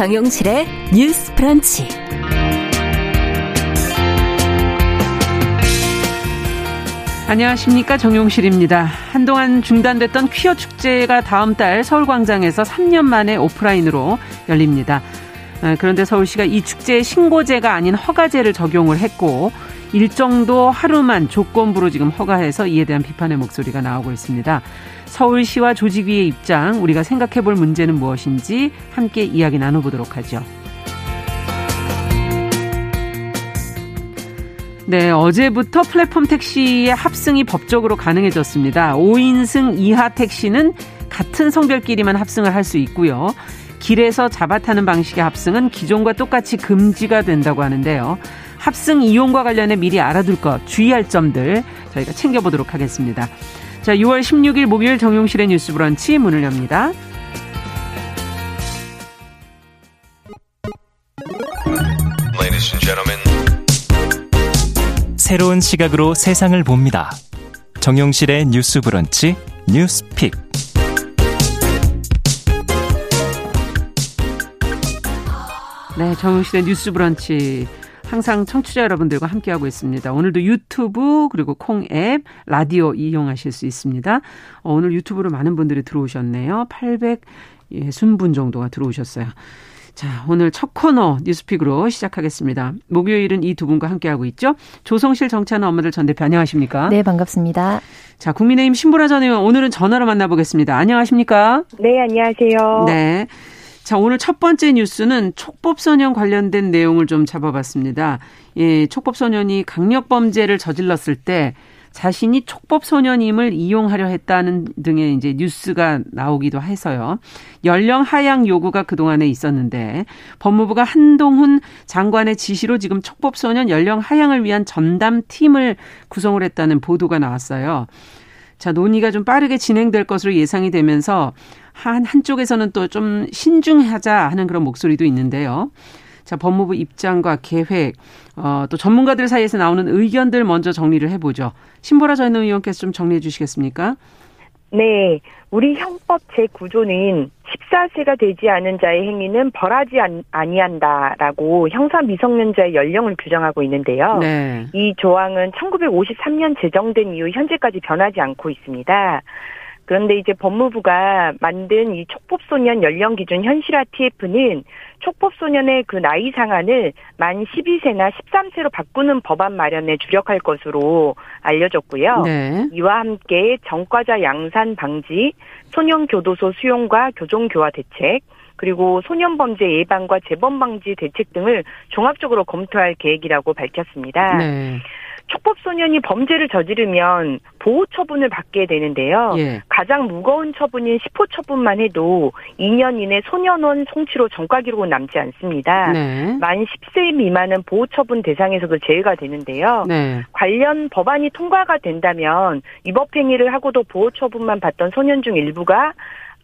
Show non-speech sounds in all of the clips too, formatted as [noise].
정용실의 뉴스 프런치. 안녕하십니까 정용실입니다. 한동안 중단됐던 퀴어 축제가 다음 달 서울광장에서 3년 만에 오프라인으로 열립니다. 아, 그런데 서울시가 이 축제에 신고제가 아닌 허가제를 적용을 했고 일정도 하루만 조건부로 지금 허가해서 이에 대한 비판의 목소리가 나오고 있습니다. 서울시와 조직위의 입장, 우리가 생각해 볼 문제는 무엇인지 함께 이야기 나눠보도록 하죠. 네, 어제부터 플랫폼 택시의 합승이 법적으로 가능해졌습니다. 5인승 이하 택시는 같은 성별끼리만 합승을 할 수 있고요. 길에서 잡아타는 방식의 합승은 기존과 똑같이 금지가 된다고 하는데요. 합승 이용과 관련해 미리 알아둘 것, 주의할 점들 저희가 챙겨보도록 하겠습니다. 자, 6월 16일 목요일 정용실의 뉴스 브런치 문을 엽니다. 새로운 시각으로 세상을 봅니다. 정용실의 뉴스 브런치 뉴스 픽. 네, 정용실의 뉴스 브런치. 항상 청취자 여러분들과 함께하고 있습니다. 오늘도 유튜브 그리고 콩 앱, 라디오 이용하실 수 있습니다. 어, 오늘 유튜브로 많은 분들이 들어오셨네요. 860분 정도가 들어오셨어요. 자, 오늘 첫 코너 뉴스픽으로 시작하겠습니다. 목요일은 이 두 분과 함께하고 있죠. 조성실 정치하는 엄마들 전 대표 안녕하십니까? 네, 반갑습니다. 자, 국민의힘 신보라 전 의원 오늘은 전화로 만나보겠습니다. 안녕하십니까? 네, 안녕하세요. 네. 자, 오늘 첫 번째 뉴스는 촉법소년 관련된 내용을 좀 잡아봤습니다. 예, 촉법소년이 강력범죄를 저질렀을 때 자신이 촉법소년임을 이용하려 했다는 등의 이제 뉴스가 나오기도 해서요. 연령 하향 요구가 그동안에 있었는데 법무부가 한동훈 장관의 지시로 지금 촉법소년 연령 하향을 위한 전담팀을 구성을 했다는 보도가 나왔어요. 자, 논의가 좀 빠르게 진행될 것으로 예상이 되면서 한, 한쪽에서는 또 좀 신중하자 하는 그런 목소리도 있는데요. 자, 법무부 입장과 계획, 어, 또 전문가들 사이에서 나오는 의견들 먼저 정리를 해보죠. 신보라 전 의원께서 좀 정리해 주시겠습니까? 네. 우리 형법 제9조는 14세가 되지 않은 자의 행위는 벌하지 아니한다라고 형사 미성년자의 연령을 규정하고 있는데요. 네. 이 조항은 1953년 제정된 이후 현재까지 변하지 않고 있습니다. 그런데 이제 법무부가 만든 이 촉법소년 연령 기준 현실화 TF는 촉법소년의 그 나이 상한을 만 12세나 13세로 바꾸는 법안 마련에 주력할 것으로 알려졌고요. 네. 이와 함께 전과자 양산 방지, 소년 교도소 수용과 교정 교화 대책, 그리고 소년 범죄 예방과 재범 방지 대책 등을 종합적으로 검토할 계획이라고 밝혔습니다. 네. 촉법소년이 범죄를 저지르면 보호 처분을 받게 되는데요. 예. 가장 무거운 처분인 시포 처분만 해도 2년 이내 소년원 송치로 전과 기록은 남지 않습니다. 네. 만 10세 미만은 보호 처분 대상에서도 제외가 되는데요. 네. 관련 법안이 통과가 된다면 위법 행위를 하고도 보호 처분만 받던 소년 중 일부가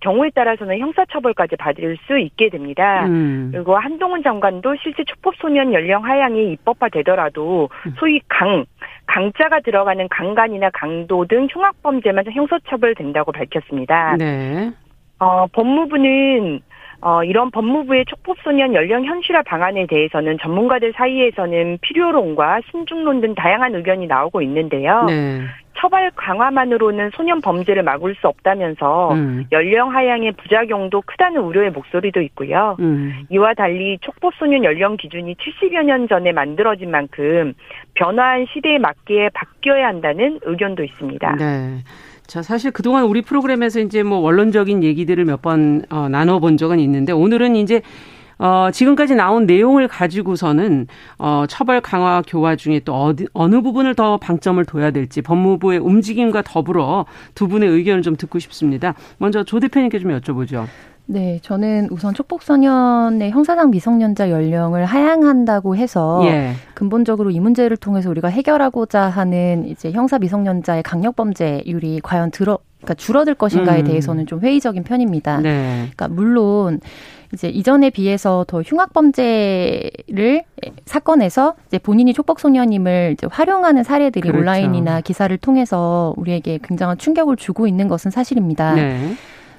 경우에 따라서는 형사처벌까지 받을 수 있게 됩니다. 음. 그리고 한동훈 장관도 실제 촉법소년 연령 하향이 입법화되더라도 음. 소위 강, 강자가 들어가는 강간이나 강도 등 흉악범죄만 형사처벌된다고 밝혔습니다. 네. 어, 법무부는 어, 이런 법무부의 촉법소년 연령 현실화 방안에 대해서는 전문가들 사이에서는 필요론과 신중론 등 다양한 의견이 나오고 있는데요. 네. 처벌 강화만으로는 소년 범죄를 막을 수 없다면서 음. 연령 하향의 부작용도 크다는 우려의 목소리도 있고요. 음. 이와 달리 촉법 소년 연령 기준이 70여 년 전에 만들어진 만큼 변화한 시대에 맞게 바뀌어야 한다는 의견도 있습니다. 네. 자, 사실 그동안 우리 프로그램에서 이제 뭐 원론적인 얘기들을 몇번 어, 나눠본 적은 있는데 오늘은 이제 어, 지금까지 나온 내용을 가지고서는 어, 처벌 강화 교화 중에 또 어디, 어느 부분을 더 방점을 둬야 될지 법무부의 움직임과 더불어 두 분의 의견을 좀 듣고 싶습니다. 먼저 조 대표님께 좀 여쭤보죠. 네, 저는 우선 촉법소년의 형사상 미성년자 연령을 하향한다고 해서 예. 근본적으로 이 문제를 통해서 우리가 해결하고자 하는 이제 형사 미성년자의 강력범죄율이 과연 들어 그러니까 줄어들 것인가에 음. 대해서는 좀 회의적인 편입니다. 네. 그러니까 물론 이제 이전에 비해서 더 흉악 범죄를 사건에서 이제 본인이 촉법 소년임을 이제 활용하는 사례들이 그렇죠. 온라인이나 기사를 통해서 우리에게 굉장한 충격을 주고 있는 것은 사실입니다. 네.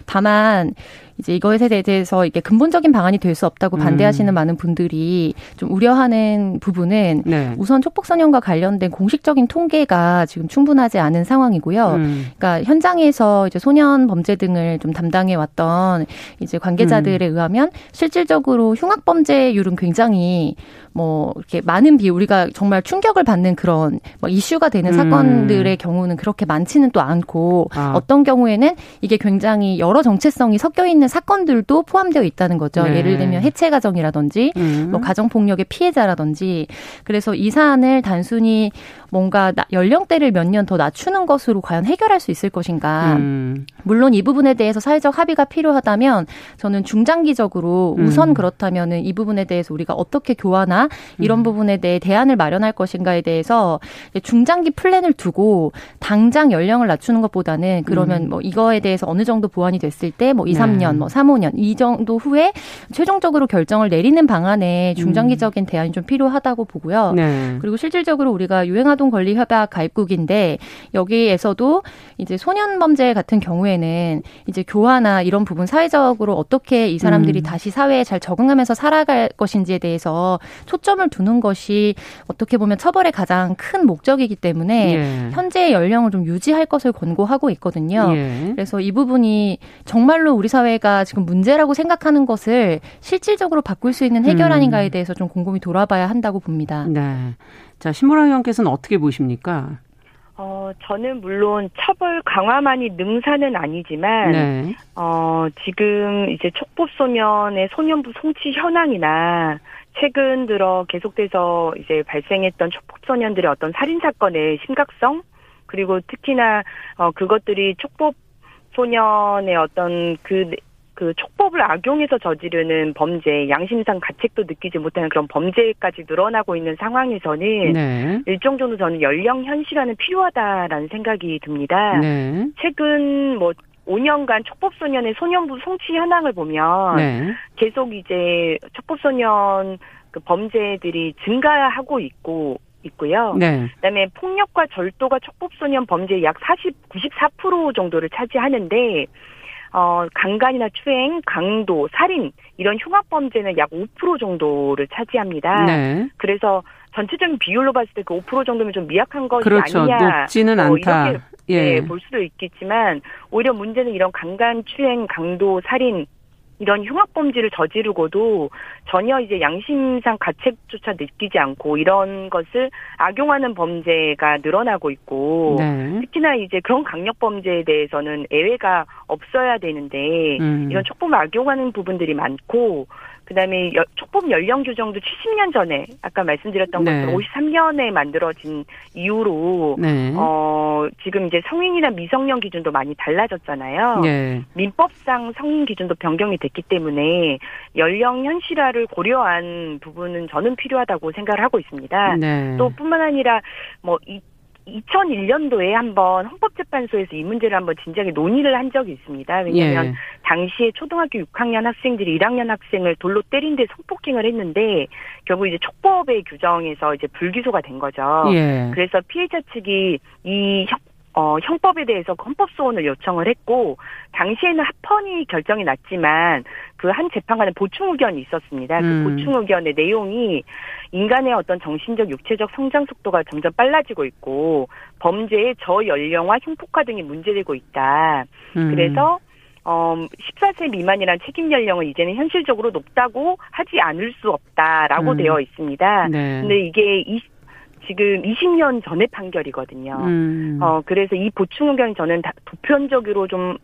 다만 이제 이거에 대해서 이게 근본적인 방안이 될 수 없다고 음. 반대하시는 많은 분들이 좀 우려하는 부분은 네. 우선 촉법소년과 관련된 공식적인 통계가 지금 충분하지 않은 상황이고요. 음. 그러니까 현장에서 이제 소년 범죄 등을 좀 담당해 왔던 이제 관계자들에 음. 의하면 실질적으로 흉악 범죄율은 굉장히 뭐 이렇게 많은 비 우리가 정말 충격을 받는 그런 뭐 이슈가 되는 음. 사건들의 경우는 그렇게 많지는 또 않고 아. 어떤 경우에는 이게 굉장히 여러 정체성이 섞여 있는 사건들도 포함되어 있다는 거죠. 네. 예를 들면 해체 가정이라든지 음. 뭐 가정 폭력의 피해자라든지 그래서 이 사안을 단순히 뭔가 연령대를 몇 년 더 낮추는 것으로 과연 해결할 수 있을 것인가. 음. 물론 이 부분에 대해서 사회적 합의가 필요하다면 저는 중장기적으로 우선 음. 그렇다면은 이 부분에 대해서 우리가 어떻게 교화나 이런 음. 부분에 대해 대안을 마련할 것인가에 대해서 중장기 플랜을 두고 당장 연령을 낮추는 것보다는 그러면 음. 뭐 이거에 대해서 어느 정도 보완이 됐을 때 뭐 2, 3년, 네. 뭐 3, 5년 이 정도 후에 최종적으로 결정을 내리는 방안에 중장기적인 음. 대안이 좀 필요하다고 보고요. 네. 그리고 실질적으로 우리가 유행 아동 권리 협약 가입국인데 여기에서도 이제 소년 범죄 같은 경우에는 이제 교화나 이런 부분 사회적으로 어떻게 이 사람들이 음. 다시 사회에 잘 적응하면서 살아갈 것인지에 대해서 초점을 두는 것이 어떻게 보면 처벌의 가장 큰 목적이기 때문에 예. 현재의 연령을 좀 유지할 것을 권고하고 있거든요. 예. 그래서 이 부분이 정말로 우리 사회가 지금 문제라고 생각하는 것을 실질적으로 바꿀 수 있는 해결안인가에 음. 대해서 좀 곰곰이 돌아봐야 한다고 봅니다. 네. 자, 신보라 의원께서는 어떻게 보십니까? 어, 저는 물론 처벌 강화만이 능사는 아니지만, 네. 어, 지금 이제 촉법소년의 소년부 송치 현황이나, 최근 들어 계속돼서 이제 발생했던 촉법소년들의 어떤 살인사건의 심각성, 그리고 특히나, 어, 그것들이 촉법 소년의 어떤 그, 그 촉법을 악용해서 저지르는 범죄, 양심상 가책도 느끼지 못하는 그런 범죄까지 늘어나고 있는 상황에서는 네. 일정 정도 저는 연령 현실화는 필요하다라는 생각이 듭니다. 네. 최근 뭐 5년간 촉법소년의 소년부 송치 현황을 보면 네. 계속 이제 촉법소년 그 범죄들이 증가하고 있고 있고요. 네. 그다음에 폭력과 절도가 촉법소년 범죄의 약 40, 94% 정도를 차지하는데 어, 강간이나 추행, 강도, 살인 이런 흉악 범죄는 약 5% 정도를 차지합니다. 네. 그래서 전체적인 비율로 봤을 때 그 5% 정도면 좀 미약한 것이 그렇죠. 아니냐. 높지는 어, 않다. 이렇게 예. 네, 볼 수도 있겠지만 오히려 문제는 이런 강간, 추행, 강도, 살인 이런 흉악범죄를 저지르고도 전혀 이제 양심상 가책조차 느끼지 않고 이런 것을 악용하는 범죄가 늘어나고 있고 네. 특히나 이제 그런 강력범죄에 대해서는 예외가 없어야 되는데 음. 이런 촉법을 악용하는 부분들이 많고 그다음에 여, 촉법 연령 규정도 70년 전에 아까 말씀드렸던 네. 것처럼 53년에 만들어진 이후로 네. 어 지금 이제 성인이나 미성년 기준도 많이 달라졌잖아요. 네. 민법상 성인 기준도 변경이 됐기 때문에 연령 현실화를 고려한 부분은 저는 필요하다고 생각을 하고 있습니다. 네. 또 뿐만 아니라 뭐 이, 2001년도에 한번 헌법재판소에서 이 문제를 한번 진지하게 논의를 한 적이 있습니다. 왜냐하면 예. 당시에 초등학교 6학년 학생들이 1학년 학생을 돌로 때린 데 성폭행을 했는데 결국 이제 촉법의 규정에서 이제 불기소가 된 거죠. 예. 그래서 피해자 측이 이 어, 형법에 대해서 헌법 소원을 요청을 했고 당시에는 합헌이 결정이 났지만 그 한 재판관의 보충 의견이 있었습니다. 그 음. 그 보충 의견의 내용이 인간의 어떤 정신적 육체적 성장 속도가 점점 빨라지고 있고 범죄의 저연령화 흉폭화 등이 문제되고 있다. 음. 그래서 어, 14세 미만이란 책임 연령은 이제는 현실적으로 높다고 하지 않을 수 없다라고 음. 되어 있습니다. 네. 근데 이게 이, 지금 20년 전의 판결이거든요. 음. 어, 그래서 이 보충 의견이 저는 다, 보편적으로 좀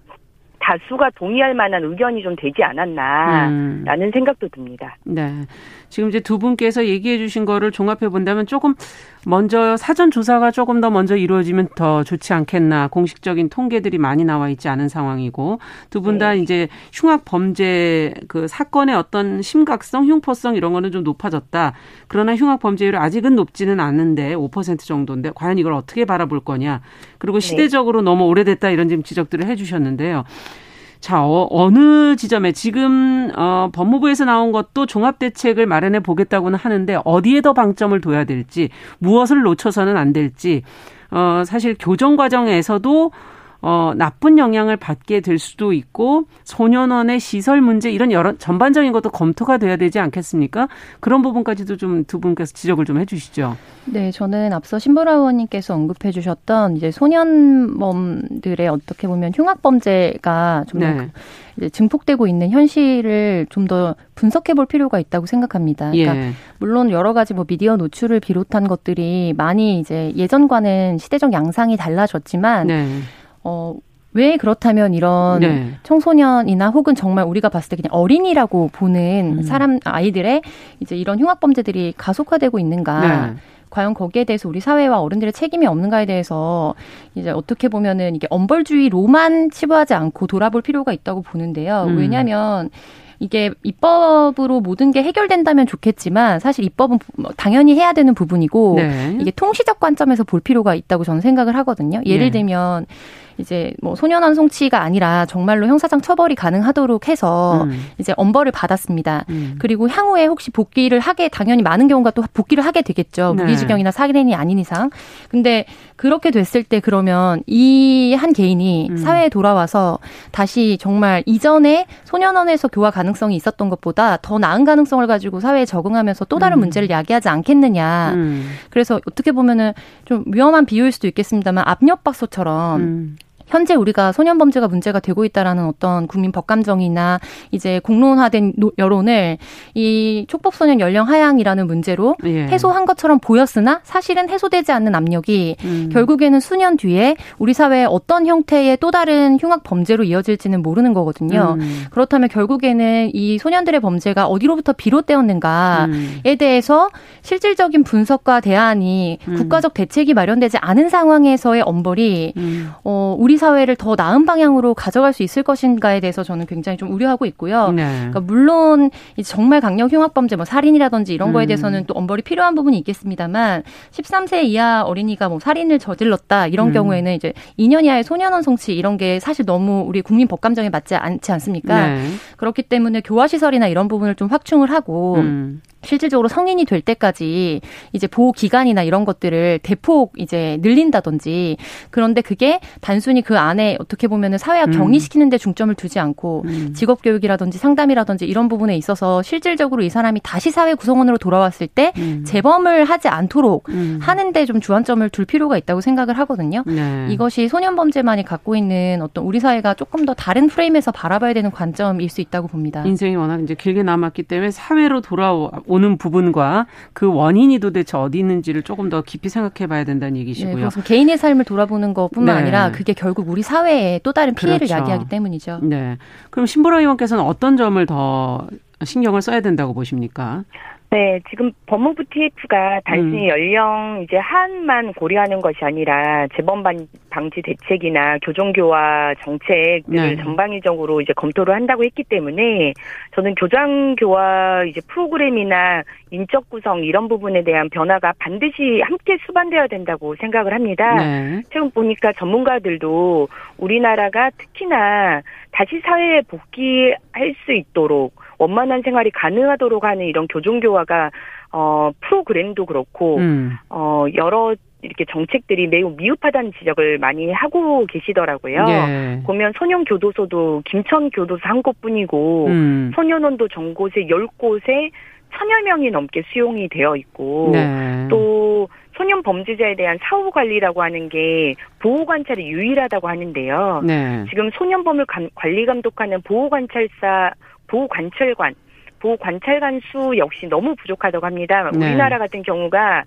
다수가 동의할 만한 의견이 좀 되지 않았나라는 음. 생각도 듭니다. 네. 지금 이제 두 분께서 얘기해 주신 거를 종합해 본다면 조금 먼저 사전 조사가 조금 더 먼저 이루어지면 더 좋지 않겠나. 공식적인 통계들이 많이 나와 있지 않은 상황이고 두 분다 네. 이제 흉악 범죄 그 사건의 어떤 심각성, 흉포성 이런 거는 좀 높아졌다. 그러나 흉악 범죄율이 아직은 높지는 않은데 5% 정도인데 과연 이걸 어떻게 바라볼 거냐. 그리고 네. 시대적으로 네. 너무 오래됐다 이런 지금 지적들을 해 주셨는데요. 자, 어, 느 지점에 지금 어, 법무부에서 나온 것도 종합 대책을 마련해 보겠다고는 하는데 어디에 더 방점을 둬야 될지 무엇을 놓쳐서는 안 될지 어, 사실 교정 과정에서도 어, 나쁜 영향을 받게 될 수도 있고 소년원의 시설 문제 이런 여러 전반적인 것도 검토가 돼야 되지 않겠습니까? 그런 부분까지도 좀 두 분께서 지적을 좀 해주시죠. 네, 저는 앞서 신보라 의원님께서 언급해주셨던 이제 소년범들의 어떻게 보면 흉악 범죄가 좀 네. 이제 증폭되고 있는 현실을 좀 더 분석해 볼 필요가 있다고 생각합니다. 그러니까 예. 물론 여러 가지 뭐 미디어 노출을 비롯한 것들이 많이 이제 예전과는 시대적 양상이 달라졌지만 네. 어, 왜 그렇다면 이런 네. 청소년이나 혹은 정말 우리가 봤을 때 그냥 어린이라고 보는 음. 사람 아이들의 이제 이런 흉악 범죄들이 가속화되고 있는가? 네. 과연 거기에 대해서 우리 사회와 어른들의 책임이 없는가에 대해서 이제 어떻게 보면은 이게 엄벌주의로만 치부하지 않고 돌아볼 필요가 있다고 보는데요. 음. 왜냐하면 이게 입법으로 모든 게 해결된다면 좋겠지만 사실 입법은 뭐 당연히 해야 되는 부분이고 네. 이게 통시적 관점에서 볼 필요가 있다고 저는 생각을 하거든요. 예를 네. 들면 이제 뭐 소년원 송치가 아니라 정말로 형사상 처벌이 가능하도록 해서 음. 이제 엄벌을 받았습니다. 음. 그리고 향후에 혹시 복귀를 하게 당연히 많은 경우가 또 복귀를 하게 되겠죠. 네. 무기징역이나 사기행위 아닌 이상. 근데 그렇게 됐을 때 그러면 이 한 개인이 음. 사회에 돌아와서 다시 정말 이전에 소년원에서 교화 가능성이 있었던 것보다 더 나은 가능성을 가지고 사회에 적응하면서 또 다른 음. 문제를 야기하지 않겠느냐. 음. 그래서 어떻게 보면은 좀 위험한 비유일 수도 있겠습니다만 압력밥솥처럼 음. 현재 우리가 소년 범죄가 문제가 되고 있다라는 어떤 국민 법감정이나 이제 공론화된 여론을 이 촉법 소년 연령 하향이라는 문제로 예. 해소한 것처럼 보였으나 사실은 해소되지 않는 압력이 음. 결국에는 수년 뒤에 우리 사회에 어떤 형태의 또 다른 흉악 범죄로 이어질지는 모르는 거거든요. 음. 그렇다면 결국에는 이 소년들의 범죄가 어디로부터 비롯되었는가에 음. 대해서 실질적인 분석과 대안이 음. 국가적 대책이 마련되지 않은 상황에서의 엄벌이 음. 어 우리 우리 사회를 더 나은 방향으로 가져갈 수 있을 것인가에 대해서 저는 굉장히 좀 우려하고 있고요. 네. 그러니까 물론 정말 강력 흉악범죄, 뭐 살인이라든지 이런 거에 음. 대해서는 또 엄벌이 필요한 부분이 있겠습니다만 13세 이하 어린이가 뭐 살인을 저질렀다 이런 음. 경우에는 이제 2년 이하의 소년원 성취 이런 게 사실 너무 우리 국민 법감정에 맞지 않지 않습니까? 네. 그렇기 때문에 교화 시설이나 이런 부분을 좀 확충을 하고 음. 실질적으로 성인이 될 때까지 이제 보호 기간이나 이런 것들을 대폭 이제 늘린다든지 그런데 그게 단순히 그 안에 어떻게 보면은 사회화 음. 격리시키는 데 중점을 두지 않고 음. 직업 교육이라든지 상담이라든지 이런 부분에 있어서 실질적으로 이 사람이 다시 사회 구성원으로 돌아왔을 때 음. 재범을 하지 않도록 음. 하는데 좀 주안점을 둘 필요가 있다고 생각을 하거든요. 네. 이것이 소년 범죄만이 갖고 있는 어떤 우리 사회가 조금 더 다른 프레임에서 바라봐야 되는 관점일 수 있다고 봅니다. 인생이 워낙 이제 길게 남았기 때문에 사회로 돌아오 오는 부분과 그 원인이 도대체 어디 있는지를 조금 더 깊이 생각해 봐야 된다는 얘기시고요. 네, 개인의 삶을 돌아보는 것뿐만 네. 아니라 그게 결국 우리 사회에 또 다른 피해를 그렇죠. 야기하기 때문이죠. 네. 그럼 신보라 의원께서는 어떤 점을 더 신경을 써야 된다고 보십니까? 네, 지금 법무부 TF가 단순히 음. 연령 이제 한만 고려하는 것이 아니라 재범 방지 대책이나 교정교화 정책들을 네. 전방위적으로 이제 검토를 한다고 했기 때문에 저는 교장교화 이제 프로그램이나 인적 구성 이런 부분에 대한 변화가 반드시 함께 수반되어야 된다고 생각을 합니다. 네. 최근 보니까 전문가들도 우리나라가 특히나 다시 사회에 복귀할 수 있도록 원만한 생활이 가능하도록 하는 이런 교정교화가 어 프로그램도 그렇고 음. 어 여러 이렇게 정책들이 매우 미흡하다는 지적을 많이 하고 계시더라고요. 예. 보면 소년 교도소도 김천 교도소 한 곳뿐이고 음. 소년원도 전 곳에 10곳에 천여 명이 넘게 수용이 되어 있고 네. 또 소년 범죄자에 대한 사후 관리라고 하는 게 보호 관찰이 유일하다고 하는데요. 네. 지금 소년범을 관리 감독하는 보호 관찰사 보관찰관, 보관찰관 수 역시 너무 부족하다고 합니다. 네. 우리나라 같은 경우가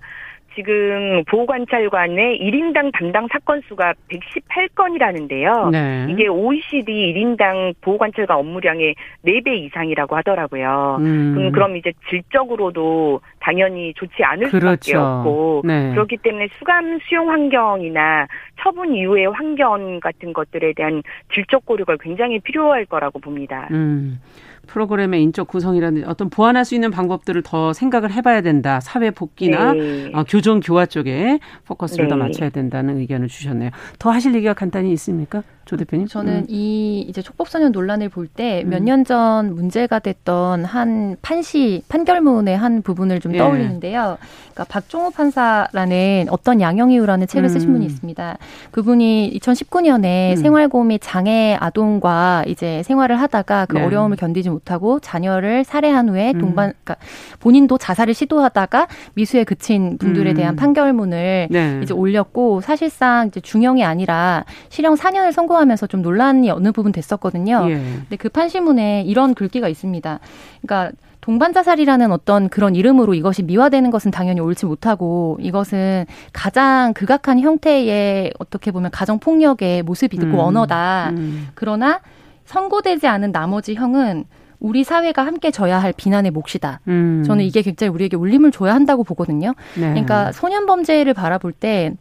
지금 보호관찰관의 1인당 담당 사건 수가 118건이라는데요. 네. 이게 OECD 1인당 보호관찰관 업무량의 4배 이상이라고 하더라고요. 음. 그럼 이제 질적으로도 당연히 좋지 않을 그렇죠. 수밖에 없고 네. 그렇기 때문에 수감 수용 환경이나 처분 이후의 환경 같은 것들에 대한 질적 고려가 굉장히 필요할 거라고 봅니다. 음. 프로그램의 인적 구성이라든지 어떤 보완할 수 있는 방법들을 더 생각을 해봐야 된다. 사회 복귀나 네. 어, 교정 교화 쪽에 포커스를 네. 더 맞춰야 된다는 의견을 주셨네요. 더 하실 얘기가 간단히 있습니까? 조 대표님? 저는 음. 이 이제 촉법소년 논란을 볼 때 몇 년전 음. 문제가 됐던 한 판시 판결문의 한 부분을 좀 예. 떠올리는데요. 그러니까 박종호 판사라는 어떤 양형이유라는 책을 음. 쓰신 분이 있습니다. 그분이 2019년에 음. 생활고 및 장애 아동과 이제 생활을 하다가 그 네. 어려움을 견디지 못하고 자녀를 살해한 후에 음. 동반 그러니까 본인도 자살을 시도하다가 미수에 그친 분들에 대한 음. 판결문을 네. 이제 올렸고 사실상 이제 중형이 아니라 실형 4년을 선고 선고하면서 좀 논란이 어느 부분 됐었거든요. 예. 근데 그 판시문에 이런 글귀가 있습니다. 그러니까 동반 자살이라는 어떤 그런 이름으로 이것이 미화되는 것은 당연히 옳지 못하고 이것은 가장 극악한 형태의 어떻게 보면 가정 폭력의 모습이 고 음. 언어다. 음. 그러나 선고되지 않은 나머지 형은 우리 사회가 함께 져야 할 비난의 몫이다. 음. 저는 이게 굉장히 우리에게 울림을 줘야 한다고 보거든요. 네. 그러니까 소년 범죄를 바라볼 때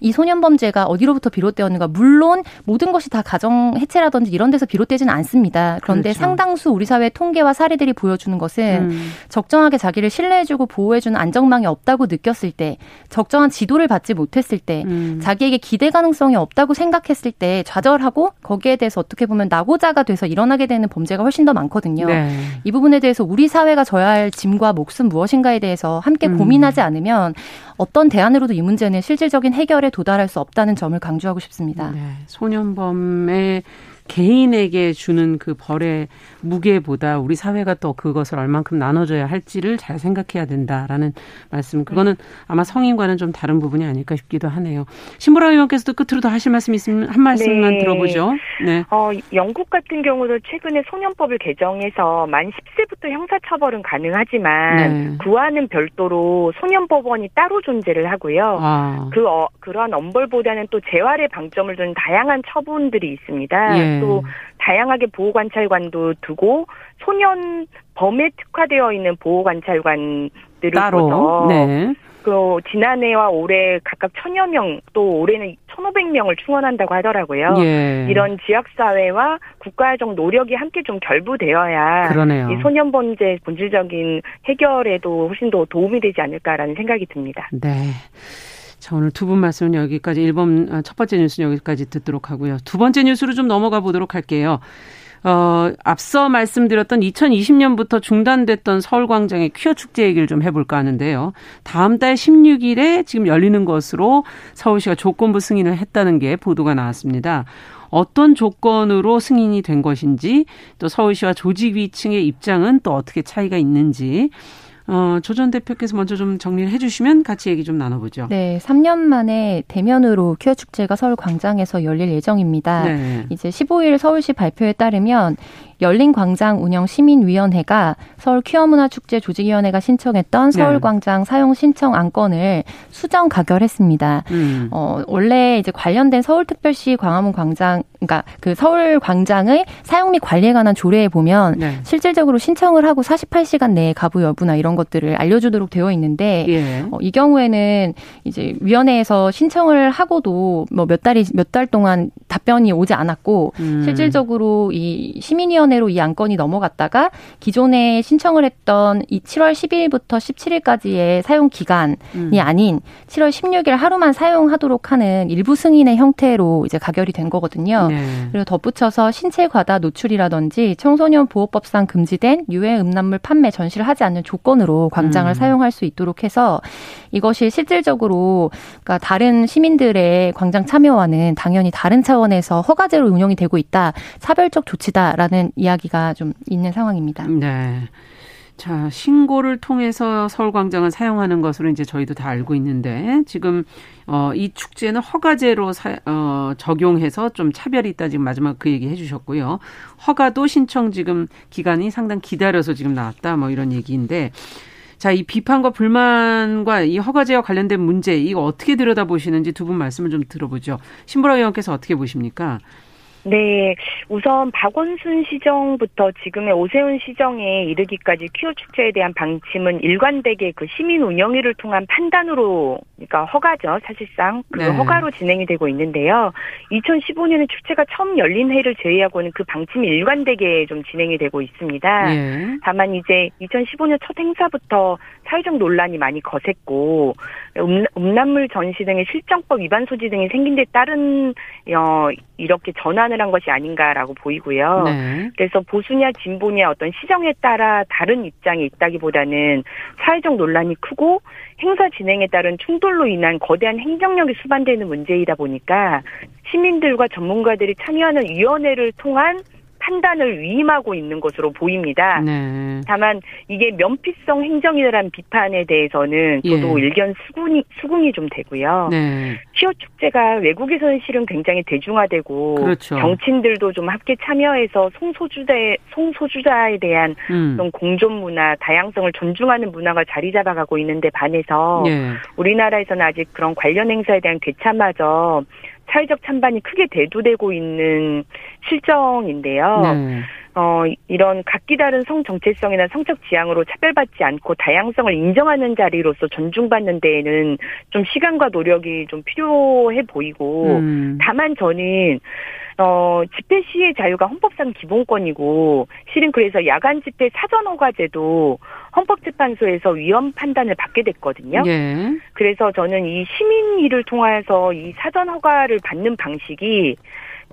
이 소년 범죄가 어디로부터 비롯되었는가 물론 모든 것이 다 가정 해체라든지 이런 데서 비롯되지는 않습니다. 그런데 그렇죠. 상당수 우리 사회 통계와 사례들이 보여주는 것은 음. 적정하게 자기를 신뢰해주고 보호해주는 안정망이 없다고 느꼈을 때, 적정한 지도를 받지 못했을 때, 음. 자기에게 기대 가능성이 없다고 생각했을 때 좌절하고 거기에 대해서 어떻게 보면 낙오자가 돼서 일어나게 되는 범죄가 훨씬 더 많거든요. 네. 이 부분에 대해서 우리 사회가 져야 할 짐과 몫은 무엇인가에 대해서 함께 음. 고민하지 않으면 어떤 대안으로도 이 문제는 실질적인 해결 에 도달할 수 없다는 점을 강조하고 싶습니다. 네. 소년범의 개인에게 주는 그 벌의 무게보다 우리 사회가 또 그것을 얼만큼 나눠줘야 할지를 잘 생각해야 된다라는 말씀. 그거는 아마 성인과는 좀 다른 부분이 아닐까 싶기도 하네요. 신보라 의원께서도 끝으로 더 하실 말씀 있으면 한 말씀만 네. 들어보죠. 네. 어, 영국 같은 경우도 최근에 소년법을 개정해서 만 10세부터 형사처벌은 가능하지만 네. 그와는 별도로 소년법원이 따로 존재를 하고요. 아. 그 어, 그러한 엄벌보다는 또 재활의 방점을 둔 다양한 처분들이 있습니다. 예. 또 다양하게 보호관찰관도 두고 소년 범에 특화되어 있는 보호관찰관들을 따로 네. 그 지난해와 올해 각각 천여 명, 또 올해는 천오백 명을 충원한다고 하더라고요. 예. 이런 지역 사회와 국가적 노력이 함께 좀 결부되어야 그러네요. 이 소년 범죄 본질적인 해결에도 훨씬 더 도움이 되지 않을까라는 생각이 듭니다. 네. 자, 오늘 두 분 말씀은 여기까지 1번 아, 첫 번째 뉴스는 여기까지 듣도록 하고요. 두 번째 뉴스로 좀 넘어가 보도록 할게요. 어, 앞서 말씀드렸던 2020년부터 중단됐던 서울광장의 퀴어 축제 얘기를 좀 해볼까 하는데요. 다음 달 16일에 지금 열리는 것으로 서울시가 조건부 승인을 했다는 게 보도가 나왔습니다. 어떤 조건으로 승인이 된 것인지 또 서울시와 조직위층의 입장은 또 어떻게 차이가 있는지 어, 조전 대표께서 먼저 좀 정리를 해주시면 같이 얘기 좀 나눠보죠. 네, 3년 만에 대면으로 퀴어 축제가 서울 광장에서 열릴 예정입니다. 네. 이제 15일 서울시 발표에 따르면 열린 광장 운영 시민위원회가 서울 퀴어문화축제 조직위원회가 신청했던 네. 서울광장 네. 사용 신청 안건을 수정 가결했습니다. 음. 어, 원래 이제 관련된 서울특별시 광화문 광장, 그러니까 그 서울 광장의 사용 및 관리에 관한 조례에 보면 네. 실질적으로 신청을 하고 48시간 내에 가부 여부나 이런 것들을 알려주도록 되어 있는데 예. 어, 이 경우에는 이제 위원회에서 신청을 하고도 뭐 몇 달이 몇 달 동안 답변이 오지 않았고 음. 실질적으로 이 시민위원 위원회로 이 안건이 넘어갔다가 기존에 신청을 했던 이 7월 12일부터 17일까지의 사용 기간이 음. 아닌 7월 16일 하루만 사용하도록 하는 일부 승인의 형태로 이제 가결이 된 거거든요. 네. 그리고 덧붙여서 신체 과다 노출이라든지 청소년 보호법상 금지된 유해 음란물 판매 전시를 하지 않는 조건으로 광장을 음. 사용할 수 있도록 해서 이것이 실질적으로 그러니까 다른 시민들의 광장 참여와는 당연히 다른 차원에서 허가제로 운영이 되고 있다. 차별적 조치다라는 이야기가 좀 있는 상황입니다. 네. 자, 신고를 통해서 서울광장을 사용하는 것으로 이제 저희도 다 알고 있는데 지금 어, 이 축제는 허가제로 사, 어, 적용해서 좀 차별이 있다 지금 마지막 그 얘기 해주셨고요. 허가도 신청 지금 기간이 상당 기다려서 지금 나왔다 뭐 이런 얘기인데 자, 이 비판과 불만과 이 허가제와 관련된 문제 이거 어떻게 들여다보시는지 두 분 말씀을 좀 들어보죠. 신보라 의원께서 어떻게 보십니까? 네, 우선 박원순 시정부터 지금의 오세훈 시정에 이르기까지 퀴어 축제에 대한 방침은 일관되게 그 시민 운영위를 통한 판단으로, 그러니까 허가죠, 사실상 그 네. 허가로 진행이 되고 있는데요. 2015년에 축제가 처음 열린 해를 제외하고는 그 방침이 일관되게 좀 진행이 되고 있습니다. 네. 다만 이제 2015년 첫 행사부터 사회적 논란이 많이 거셌고 음, 음란물 전시 등의 실정법 위반 소지 등이 생긴 데 따른 어, 이렇게 전환을 한 것이 아닌가라고 보이고요. 네. 그래서 보수냐 진보냐 어떤 시정에 따라 다른 입장이 있다기보다는 사회적 논란이 크고 행사 진행에 따른 충돌로 인한 거대한 행정력이 수반되는 문제이다 보니까 시민들과 전문가들이 참여하는 위원회를 통한 판단을 위임하고 있는 것으로 보입니다. 네. 다만 이게 면피성 행정이라는 비판에 대해서는 저도 예. 일견 수긍이 수긍이 좀 되고요. 네. 시어 축제가 외국에서는 실은 굉장히 대중화되고 그렇죠. 정치인들도 좀 함께 참여해서 송소주자 송소주자에 대한 음. 그런 공존 문화, 다양성을 존중하는 문화가 자리 잡아가고 있는데 반해서 예. 우리나라에서는 아직 그런 관련 행사에 대한 괴참마저 사회적 찬반이 크게 대두되고 있는 실정인데요. 네. 어, 이런 각기 다른 성 정체성이나 성적 지향으로 차별받지 않고 다양성을 인정하는 자리로서 존중받는 데에는 좀 시간과 노력이 좀 필요해 보이고, 음. 다만 저는 어, 집회 시의 자유가 헌법상 기본권이고, 실은 그래서 야간 집회 사전 허가제도 헌법재판소에서 위헌 판단을 받게 됐거든요. 예. 그래서 저는 이 시민위를 통해서 이 사전 허가를 받는 방식이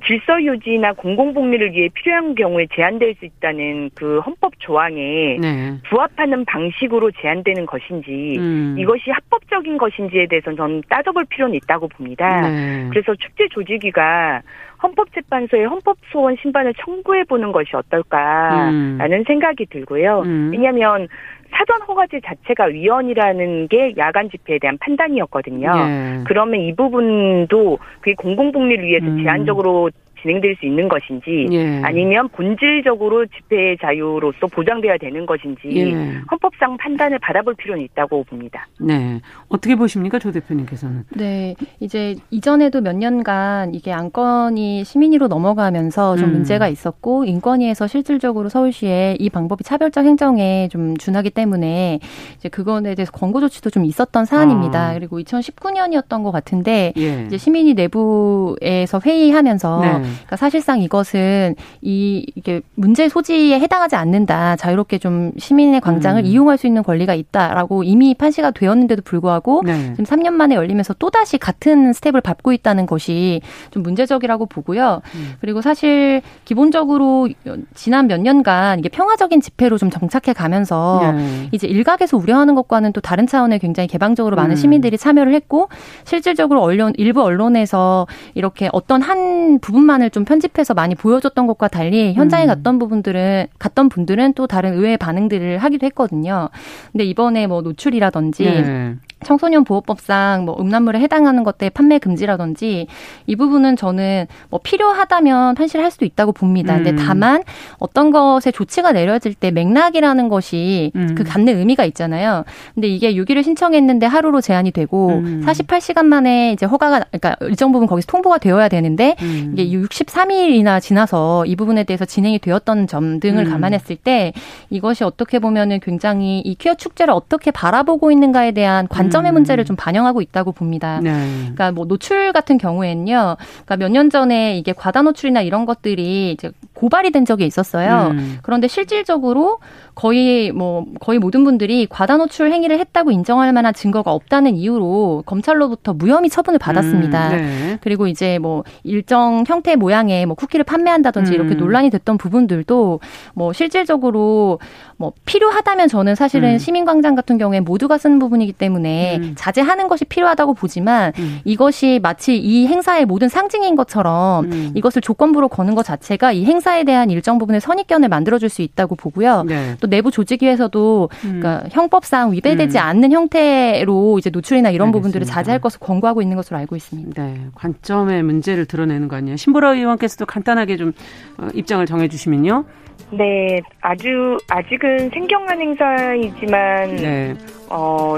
질서 유지나 공공복리를 위해 필요한 경우에 제한될 수 있다는 그 헌법 조항에 네. 부합하는 방식으로 제한되는 것인지 음. 이것이 합법적인 것인지에 대해서는 저는 따져볼 필요는 있다고 봅니다. 네. 그래서 축제 조직위가 헌법재판소에 헌법소원 신반을 청구해 보는 것이 어떨까라는 음. 생각이 들고요. 음. 왜냐하면 사전 허가제 자체가 위헌이라는 게 야간 집회에 대한 판단이었거든요. 예. 그러면 이 부분도 그게 공공복리를 위해서 음. 제한적으로 진행될 수 있는 것인지 예. 아니면 본질적으로 집회 자유로서 보장돼야 되는 것인지 예. 헌법상 판단을 받아볼 필요는 있다고 봅니다. 네. 어떻게 보십니까? 조 대표님께서는. 네. 이제 이전에도 몇 년간 이게 안건이 시민위로 넘어가면서 좀 음. 문제가 있었고 인권위에서 실질적으로 서울시에 이 방법이 차별적 행정에 좀 준하기 때문에 이제 그거에 대해서 권고 조치도 좀 있었던 사안입니다. 아. 그리고 2019년이었던 것 같은데 예. 이제 시민위 내부에서 회의하면서 네. 그러니까 사실상 이것은 이 이게 문제 소지에 해당하지 않는다. 자유롭게 좀 시민의 광장을 음. 이용할 수 있는 권리가 있다라고 이미 판시가 되었는데도 불구하고 네. 지금 3년 만에 열리면서 또 다시 같은 스텝을 밟고 있다는 것이 좀 문제적이라고 보고요. 음. 그리고 사실 기본적으로 지난 몇 년간 이게 평화적인 집회로 좀 정착해 가면서 네. 이제 일각에서 우려하는 것과는 또 다른 차원의 굉장히 개방적으로 많은 음. 시민들이 참여를 했고 실질적으로 언론 일부 언론에서 이렇게 어떤 한 부분만을 장면을 좀 편집해서 많이 보여줬던 것과 달리 현장에 음. 갔던 부분들은 갔던 분들은 또 다른 의외의 반응들을 하기도 했거든요. 근데 이번에 뭐 노출이라든지 네. 청소년 보호법상 뭐 음란물에 해당하는 것들 판매 금지라든지 이 부분은 저는 뭐 필요하다면 판시할 수도 있다고 봅니다. 음. 근데 다만 어떤 것에 조치가 내려질 때 맥락이라는 것이 음. 그 갖는 의미가 있잖아요. 근데 이게 6일을 신청했는데 하루로 제한이 되고 음. 48시간 만에 이제 허가가 그러니까 일정 부분 거기서 통보가 되어야 되는데 음. 이게 63일이나 지나서 이 부분에 대해서 진행이 되었던 점 등을 음. 감안했을 때 이것이 어떻게 보면은 굉장히 이 퀴어 축제를 어떻게 바라보고 있는가에 대한 관 관점의 음. 문제를 좀 반영하고 있다고 봅니다. 네. 그러니까 뭐 노출 같은 경우에는요. 그러니까 몇 년 전에 이게 과다 노출이나 이런 것들이 이제 고발이 된 적이 있었어요. 음. 그런데 실질적으로 거의 뭐 거의 모든 분들이 과다 노출 행위를 했다고 인정할 만한 증거가 없다는 이유로 검찰로부터 무혐의 처분을 받았습니다. 음, 네. 그리고 이제 뭐 일정 형태 모양의 뭐 쿠키를 판매한다든지 음. 이렇게 논란이 됐던 부분들도 뭐 실질적으로 뭐 필요하다면 저는 사실은 음. 시민광장 같은 경우에 모두가 쓰는 부분이기 때문에 음. 자제하는 것이 필요하다고 보지만 음. 이것이 마치 이 행사의 모든 상징인 것처럼 음. 이것을 조건부로 거는 것 자체가 이 행사에 대한 일정 부분의 선입견을 만들어줄 수 있다고 보고요. 네. 또 내부 조직위에서도 음. 그러니까 형법상 위배되지 음. 않는 형태로 이제 노출이나 이런 알겠습니다. 부분들을 자제할 것을 권고하고 있는 것으로 알고 있습니다. 네, 관점의 문제를 드러내는 거 아니에요. 신보라 의원께서도 간단하게 좀 어, 입장을 정해주시면요. 네, 아주 아직은 생경한 행사이지만 네. 어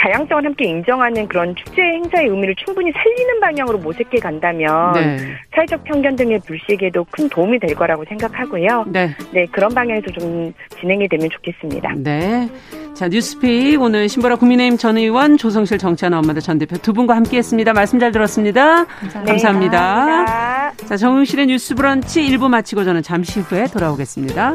다양성을 함께 인정하는 그런 축제 행사의 의미를 충분히 살리는 방향으로 모색해 간다면 네. 사회적 편견 등의 불식에도 큰 도움이 될 거라고 생각하고요. 네. 네, 그런 방향에서 좀 진행이 되면 좋겠습니다. 네. 자, 뉴스픽 오늘 신보라 국민의힘 전 의원 조성실 정치하는 엄마들 전 대표 두 분과 함께 했습니다. 말씀 잘 들었습니다. 감사합니다. 네, 감사합니다. 감사합니다. 자, 정용실의 뉴스 브런치 1부 마치고 저는 잠시 후에 돌아오겠습니다.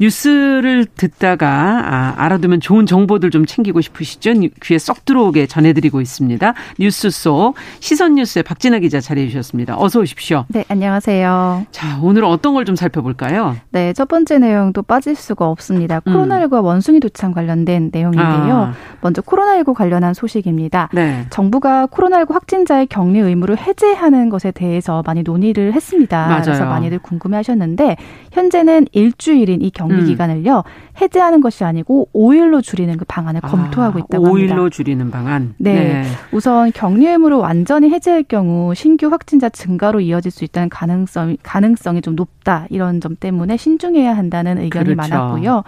뉴스를 듣다가 아, 알아두면 좋은 정보들 좀 챙기고 싶으시죠? 귀에 쏙 들어오게 전해드리고 있습니다. 뉴스 속 시선 뉴스의 박진아 기자 자리해 주셨습니다. 어서 오십시오. 네, 안녕하세요. 자, 오늘 어떤 걸 좀 살펴볼까요? 네, 첫 번째 내용도 빠질 수가 없습니다. 음. 코로나19와 원숭이 도착 관련된 내용인데요. 아. 먼저 코로나19 관련한 소식입니다. 네. 정부가 코로나19 확진자의 격리 의무를 해제하는 것에 대해서 많이 논의를 했습니다. 맞아요. 그래서 많이들 궁금해하셨는데 현재는 일주일인 이 격리 격리 음. 기간을요 해제하는 것이 아니고 5일로 줄이는 그 방안을 아, 검토하고 있다고 5일로 합니다. 5일로 줄이는 방안. 네. 네. 우선 격리 의무를 완전히 해제할 경우 신규 확진자 증가로 이어질 수 있다는 가능성 가능성이 좀 높다 이런 점 때문에 신중해야 한다는 의견이 그렇죠. 많았고요.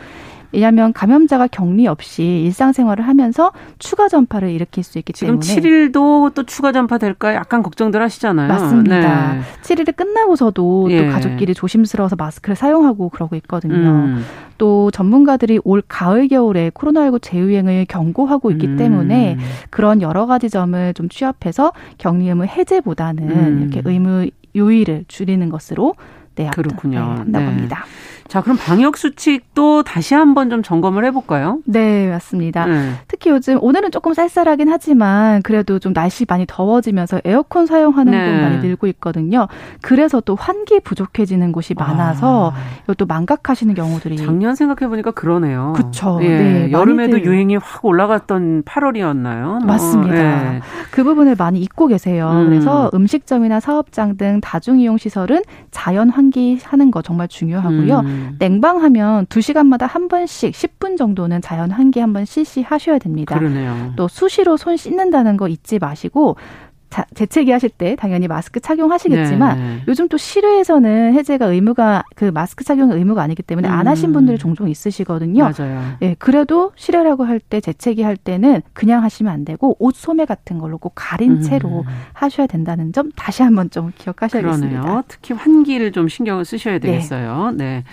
왜냐하면 감염자가 격리 없이 일상생활을 하면서 추가 전파를 일으킬 수 있기 지금 때문에 지금 7일도 또 추가 전파 될까 약간 걱정들 하시잖아요. 맞습니다. 네. 7일이 끝나고서도 예. 또 가족끼리 조심스러워서 마스크를 사용하고 그러고 있거든요. 음. 또 전문가들이 올 가을 겨울에 코로나19 재유행을 경고하고 있기 음. 때문에 그런 여러 가지 점을 좀 취합해서 격리 의무 해제보다는 음. 이렇게 의무 요일을 줄이는 것으로 네, 그렇군요. 네, 한다고 네. 합니다. 자, 그럼 방역 수칙도 다시 한번 좀 점검을 해볼까요? 네, 맞습니다. 네. 특히 요즘 오늘은 조금 쌀쌀하긴 하지만 그래도 좀 날씨 많이 더워지면서 에어컨 사용하는 네. 곳 많이 늘고 있거든요. 그래서 또 환기 부족해지는 곳이 많아서 아. 이것도 망각하시는 경우들이 작년 생각해 보니까 그러네요. 그렇죠. 예. 네, 여름에도 많이들. 유행이 확 올라갔던 8월이었나요? 뭐. 맞습니다. 예. 그 부분을 많이 잊고 계세요. 음. 그래서 음식점이나 사업장 등 다중 이용 시설은 자연 환기하는 거 정말 중요하고요. 음. 음. 냉방하면 2시간마다 한 번씩 10분 정도는 자연 환기 한번 실시하셔야 됩니다. 그러네요. 또 수시로 손 씻는다는 거 잊지 마시고 자, 재채기 하실 때 당연히 마스크 착용하시겠지만 네. 요즘 또 실외에서는 해제가 의무가 그 마스크 착용 의무가 아니기 때문에 음. 안 하신 분들이 종종 있으시거든요. 맞아요. 예, 그래도 실외라고 할 때 재채기 할 때는 그냥 하시면 안 되고 옷 소매 같은 걸로 꼭 가린 음. 채로 하셔야 된다는 점 다시 한번 좀 기억하셔야겠습니다. 그러네요. 특히 환기를 좀 신경을 쓰셔야 네. 되겠어요. 네. 네.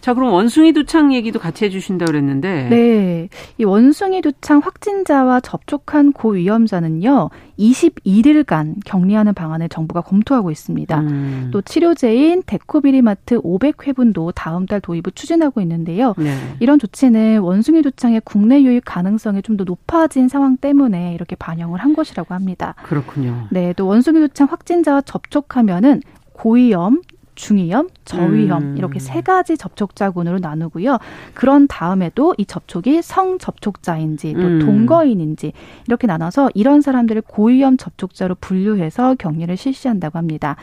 자, 그럼 원숭이 두창 얘기도 같이 해주신다 그랬는데. 네. 이 원숭이 두창 확진자와 접촉한 고위험자는요, 21일간 격리하는 방안을 정부가 검토하고 있습니다. 음. 또 치료제인 데코비리마트 500회분도 다음 달 도입을 추진하고 있는데요. 네. 이런 조치는 원숭이 두창의 국내 유입 가능성이 좀 더 높아진 상황 때문에 이렇게 반영을 한 것이라고 합니다. 그렇군요. 네. 또 원숭이 두창 확진자와 접촉하면은 고위험, 중위험, 저위험 음. 이렇게 세 가지 접촉자군으로 나누고요. 그런 다음에도 이 접촉이 성접촉자인지 또 음. 동거인인지 이렇게 나눠서 이런 사람들을 고위험 접촉자로 분류해서 격리를 실시한다고 합니다.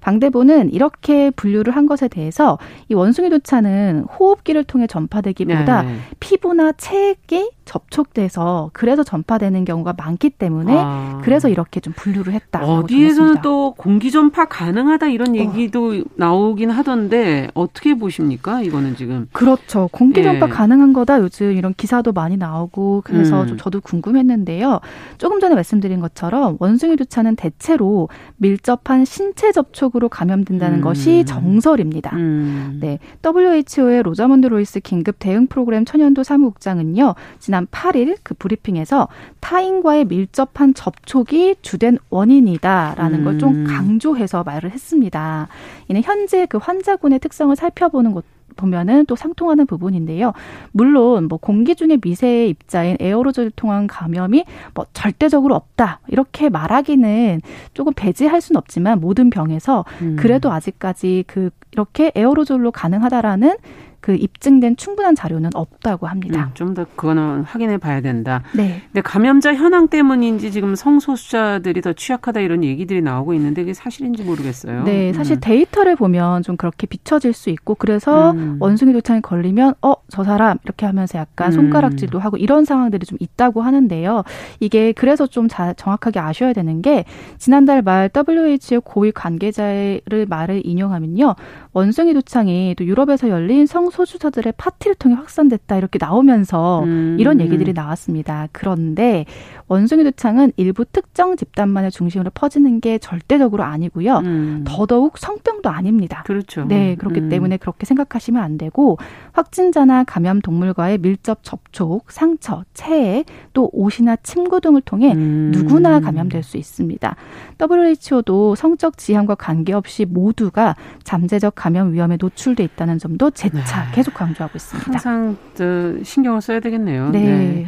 방대부는 이렇게 분류를 한 것에 대해서 이 원숭이 도차는 호흡기를 통해 전파되기보다 네. 피부나 체액이 접촉돼서 그래서 전파되는 경우가 많기 때문에 아. 그래서 이렇게 좀 분류를 했다. 어디에서는 또 공기 전파 가능하다 이런 어. 얘기도 어. 나오긴 하던데 어떻게 보십니까? 이거는 지금 그렇죠. 공기 전파 예. 가능한 거다. 요즘 이런 기사도 많이 나오고 그래서 음. 좀 저도 궁금했는데요. 조금 전에 말씀드린 것처럼 원숭이 두창은 대체로 밀접한 신체 접촉으로 감염된다는 음. 것이 정설입니다. 음. 네, WHO의 로자몬드 루이스 긴급 대응 프로그램 천연두 사무국장은요. 지난 8일 그 브리핑에서 타인과의 밀접한 접촉이 주된 원인이다라는 음. 걸좀 강조해서 말을 했습니다. 이는 현재 그 환자군의 특성을 살펴보는 것 보면은 또 상통하는 부분인데요. 물론 뭐 공기 중에 미세의 입자인 에어로졸 통한 감염이 뭐 절대적으로 없다 이렇게 말하기는 조금 배제할 수는 없지만 모든 병에서 음. 그래도 아직까지 그 이렇게 에어로졸로 가능하다라는 그 입증된 충분한 자료는 없다고 합니다. 음, 좀더 그거는 확인해 봐야 된다. 네. 근데 감염자 현황 때문인지 지금 성소수자들이 더 취약하다 이런 얘기들이 나오고 있는데 그게 사실인지 모르겠어요. 네, 사실 음. 데이터를 보면 좀 그렇게 비춰질 수 있고 그래서 음. 원숭이 도창이 걸리면 어, 저 사람 이렇게 하면서 약간 음. 손가락질도 하고 이런 상황들이 좀 있다고 하는데요. 이게 그래서 좀 자, 정확하게 아셔야 되는 게 지난달 말 WHO 고위 관계자의 말을 인용하면요. 원숭이 도창이 또 유럽에서 열린 성 소주자들의 파티를 통해 확산됐다 이렇게 나오면서 음. 이런 얘기들이 나왔습니다. 그런데 원숭이 두창은 일부 특정 집단만의 중심으로 퍼지는 게 절대적으로 아니고요. 음. 더더욱 성병도 아닙니다. 그렇죠. 네, 그렇기 음. 때문에 그렇게 생각하시면 안 되고 확진자나 감염 동물과의 밀접 접촉, 상처, 체해, 또 옷이나 침구 등을 통해 음. 누구나 감염될 수 있습니다. WHO도 성적 지향과 관계없이 모두가 잠재적 감염 위험에 노출돼 있다는 점도 재차 네. 계속 강조하고 있습니다. 항상 신경을 써야 되겠네요. 네. 네.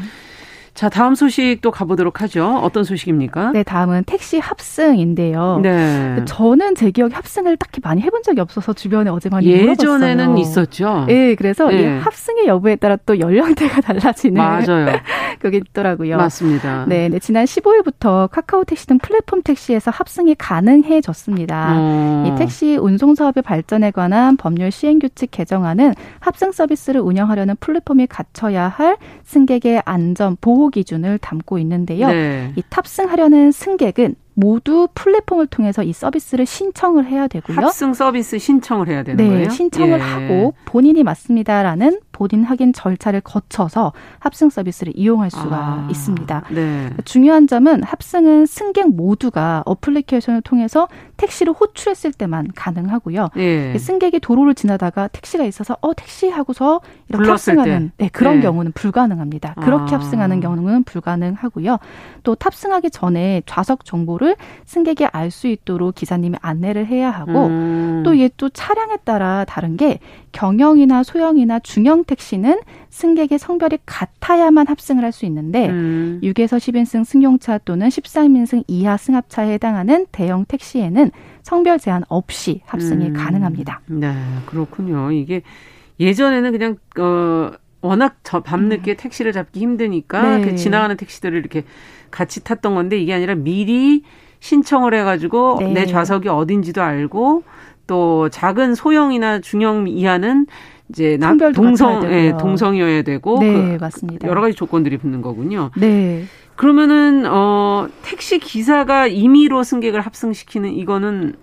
자, 다음 소식 또 가보도록 하죠. 어떤 소식입니까? 네, 다음은 택시 합승인데요. 네. 저는 제 기억에 합승을 딱히 많이 해본 적이 없어서 주변에 어제 많이 예전에는 물어봤어요. 있었죠. 네, 그래서 네. 이 합승의 여부에 따라 또 연령대가 [laughs] 달라지는 맞아요. [laughs] 그게 있더라고요. 맞습니다. 네, 네, 지난 15일부터 카카오 택시 등 플랫폼 택시에서 합승이 가능해졌습니다. 어. 이 택시 운송 사업의 발전에 관한 법률 시행 규칙 개정안은 합승 서비스를 운영하려는 플랫폼이 갖춰야 할 승객의 안전 보호 기준을 담고 있는데요. 네. 이 탑승하려는 승객은 모두 플랫폼을 통해서 이 서비스를 신청을 해야 되고요. 합승 서비스 신청을 해야 되는 네, 거예요? 신청을 예. 하고 본인이 맞습니다라는 본인 확인 절차를 거쳐서 합승 서비스를 이용할 수가 아, 있습니다. 네. 중요한 점은 합승은 승객 모두가 어플리케이션을 통해서 택시를 호출했을 때만 가능하고요. 예. 승객이 도로를 지나다가 택시가 있어서 어 택시 하고서 이렇게 합승하는 네, 그런 예. 경우는 불가능합니다. 그렇게 아. 합승하는 경우는 불가능하고요. 또 탑승하기 전에 좌석 정보를 승객이 알 수 있도록 기사님이 안내를 해야 하고 음. 또 이게 또 차량에 따라 다른 게 경영이나 소형이나 중형 택시는 승객의 성별이 같아야만 합승을 할 수 있는데 음. 6에서 10인승 승용차 또는 13인승 이하 승합차에 해당하는 대형 택시에는 성별 제한 없이 합승이 음. 가능합니다. 네, 그렇군요. 이게 예전에는 그냥 어 워낙 저 밤늦게 음. 택시를 잡기 힘드니까 네. 그 지나가는 택시들을 이렇게 같이 탔던 건데 이게 아니라 미리 신청을 해가지고 네. 내 좌석이 어딘지도 알고 또 작은 소형이나 중형 이하는 이제 나, 동성 예, 동성이어야 되고 네, 그 맞습니다. 여러 가지 조건들이 붙는 거군요. 네. 그러면은 어 택시 기사가 임의로 승객을 합승시키는 이거는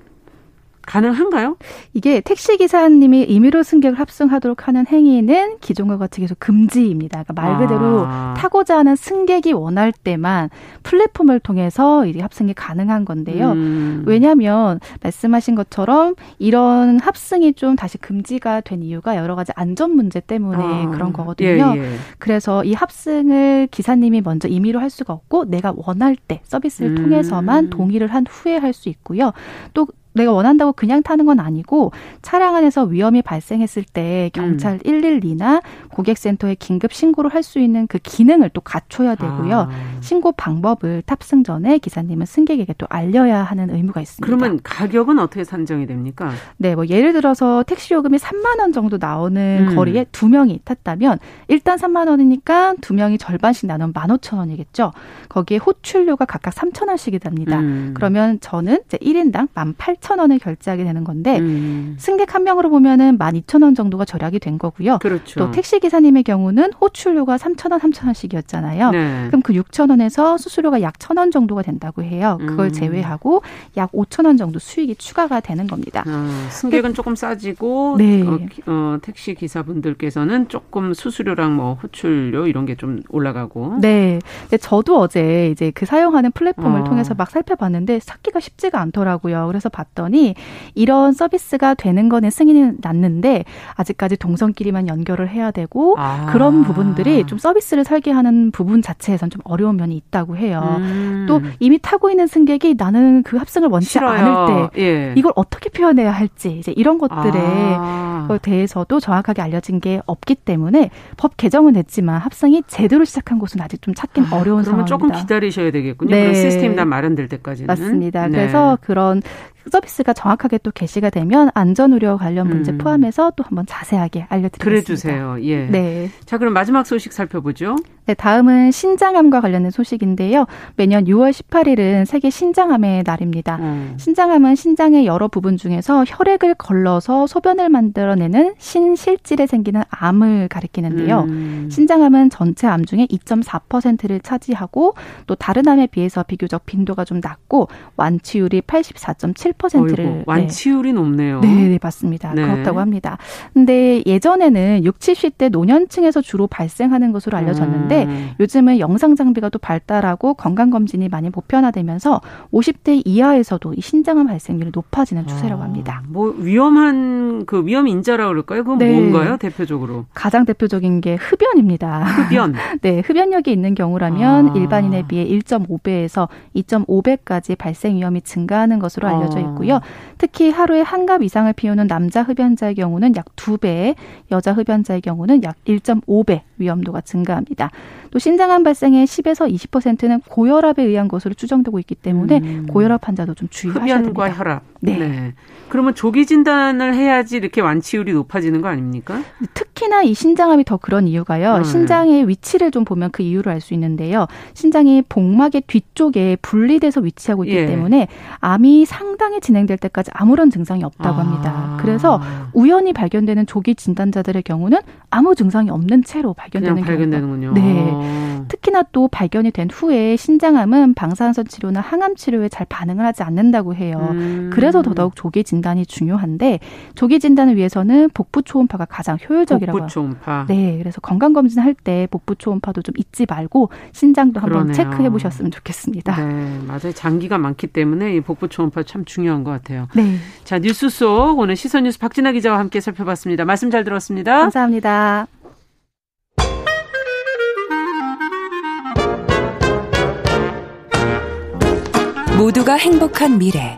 가능한가요? 이게 택시 기사님이 임의로 승객을 합승하도록 하는 행위는 기존과 같이 계속 금지입니다. 그러니까 말 그대로 아. 타고자 하는 승객이 원할 때만 플랫폼을 통해서 이제 합승이 가능한 건데요. 음. 왜냐하면 말씀하신 것처럼 이런 합승이 좀 다시 금지가 된 이유가 여러 가지 안전 문제 때문에 아. 그런 거거든요. 예, 예. 그래서 이 합승을 기사님이 먼저 임의로 할 수가 없고 내가 원할 때 서비스를 음. 통해서만 동의를 한 후에 할 수 있고요. 또 내가 원한다고 그냥 타는 건 아니고 차량 안에서 위험이 발생했을 때 경찰 음. 112나 고객센터에 긴급 신고를 할 수 있는 그 기능을 또 갖춰야 되고요. 아. 신고 방법을 탑승 전에 기사님은 승객에게 또 알려야 하는 의무가 있습니다. 그러면 가격은 어떻게 산정이 됩니까? 네, 뭐 예를 들어서 택시 요금이 3만 원 정도 나오는 음. 거리에 두 명이 탔다면 일단 3만 원이니까 두 명이 절반씩 나누면 15,000원이겠죠. 거기에 호출료가 각각 3,000원씩이 됩니다. 음. 그러면 저는 이제 1인당 18,000원 8,000원을 결제하게 되는 건데 음. 승객 한 명으로 보면은 12,000원 정도가 절약이 된 거고요. 그렇죠. 또 택시 기사님의 경우는 호출료가 3,000원, 3,000원씩이었잖아요. 네. 그럼 그 6,000원에서 수수료가 약 1,000원 정도가 된다고 해요. 그걸 음. 제외하고 약 5,000원 정도 수익이 추가가 되는 겁니다. 아, 승객은 그, 조금 싸지고 네. 어, 어, 택시 기사분들께서는 조금 수수료랑 뭐 호출료 이런 게 좀 올라가고. 네. 저도 어제 이제 그 사용하는 플랫폼을 어. 통해서 막 살펴봤는데 찾기가 쉽지가 않더라고요. 그래서 봤 더니 이런 서비스가 되는 거는 승인이 났는데 아직까지 동선끼리만 연결을 해야 되고 아. 그런 부분들이 좀 서비스를 설계하는 부분 자체에선 좀 어려운 면이 있다고 해요. 음. 또 이미 타고 있는 승객이 나는 그 합승을 원치 싫어요. 않을 때 예. 이걸 어떻게 표현해야 할지 이제 이런 것들에 아. 대해서도 정확하게 알려진 게 없기 때문에 법 개정은 됐지만 합승이 제대로 시작한 곳은 아직 좀 찾긴 아, 어려운 상황입니다. 조금 기다리셔야 되겠군요. 네. 그런 시스템이 다 마련될 때까지는. 맞습니다. 네. 그래서 그런 서비스가 정확하게 또 개시가 되면 안전 우려 관련 문제 음. 포함해서 또 한번 자세하게 알려드리겠습니다. 그래 주세요. 예. 네. 자, 그럼 마지막 소식 살펴보죠. 네, 다음은 신장암과 관련된 소식인데요. 매년 6월 18일은 세계 신장암의 날입니다. 음. 신장암은 신장의 여러 부분 중에서 혈액을 걸러서 소변을 만들어내는 신실질에 생기는 암을 가리키는데요. 음. 신장암은 전체 암 중에 2.4%를 차지하고 또 다른 암에 비해서 비교적 빈도가 좀 낮고 완치율이 84.7%를 어이구, 완치율이 네. 높네요. 네, 네 맞습니다. 네. 그렇다고 합니다. 근데 예전에는 60, 70대 노년층에서 주로 발생하는 것으로 알려졌는데 있는데 음. 요즘은 영상 장비가 또 발달하고 건강 검진이 많이 보편화되면서 50대 이하에서도 이 신장암 발생률이 높아지는 추세라고 아, 합니다. 아, 뭐 위험한 그 위험 인자라 그럴까요? 그건 네. 뭔가요, 대표적으로? 가장 대표적인 게 흡연입니다. 흡연. [laughs] 네, 흡연력이 있는 경우라면 아. 일반인에 비해 1.5배에서 2.5배까지 발생 위험이 증가하는 것으로 알려져 아. 있고요. 특히 하루에 한 갑 이상을 피우는 남자 흡연자의 경우는 약 2배, 여자 흡연자의 경우는 약 1.5배 위험도가 증가합니다. 또 신장암 발생의 10에서 20%는 고혈압에 의한 것으로 추정되고 있기 때문에 음. 고혈압 환자도 좀 주의하셔야 됩니다. 흡연과 혈압. 네. 네. 그러면 조기 진단을 해야지 이렇게 완치율이 높아지는 거 아닙니까? 특히나 이 신장암이 더 그런 이유가요. 음. 신장의 위치를 좀 보면 그 이유를 알 수 있는데요. 신장이 복막의 뒤쪽에 분리돼서 위치하고 있기 예. 때문에 암이 상당히 진행될 때까지 아무런 증상이 없다고 아. 합니다. 그래서 우연히 발견되는 조기 진단자들의 경우는 아무 증상이 없는 채로 발견되는 경우가 발견되는군요. 네. 특히나 또 발견이 된 후에 신장암은 방사선 치료나 항암 치료에 잘 반응을 하지 않는다고 해요. 음. 그래서 더더욱 조기 진단이 중요한데 조기 진단을 위해서는 복부 초음파가 가장 효율적이라고. 복부 초음파. 네, 그래서 건강 검진 할 때 복부 초음파도 좀 잊지 말고 신장도 한번 체크해 보셨으면 좋겠습니다. 네, 맞아요. 장기가 많기 때문에 이 복부 초음파 참 중요한 것 같아요. 네. 자, 뉴스 속 오늘 시선 뉴스 박진아 기자와 함께 살펴봤습니다. 말씀 잘 들었습니다. 감사합니다. 모두가 행복한 미래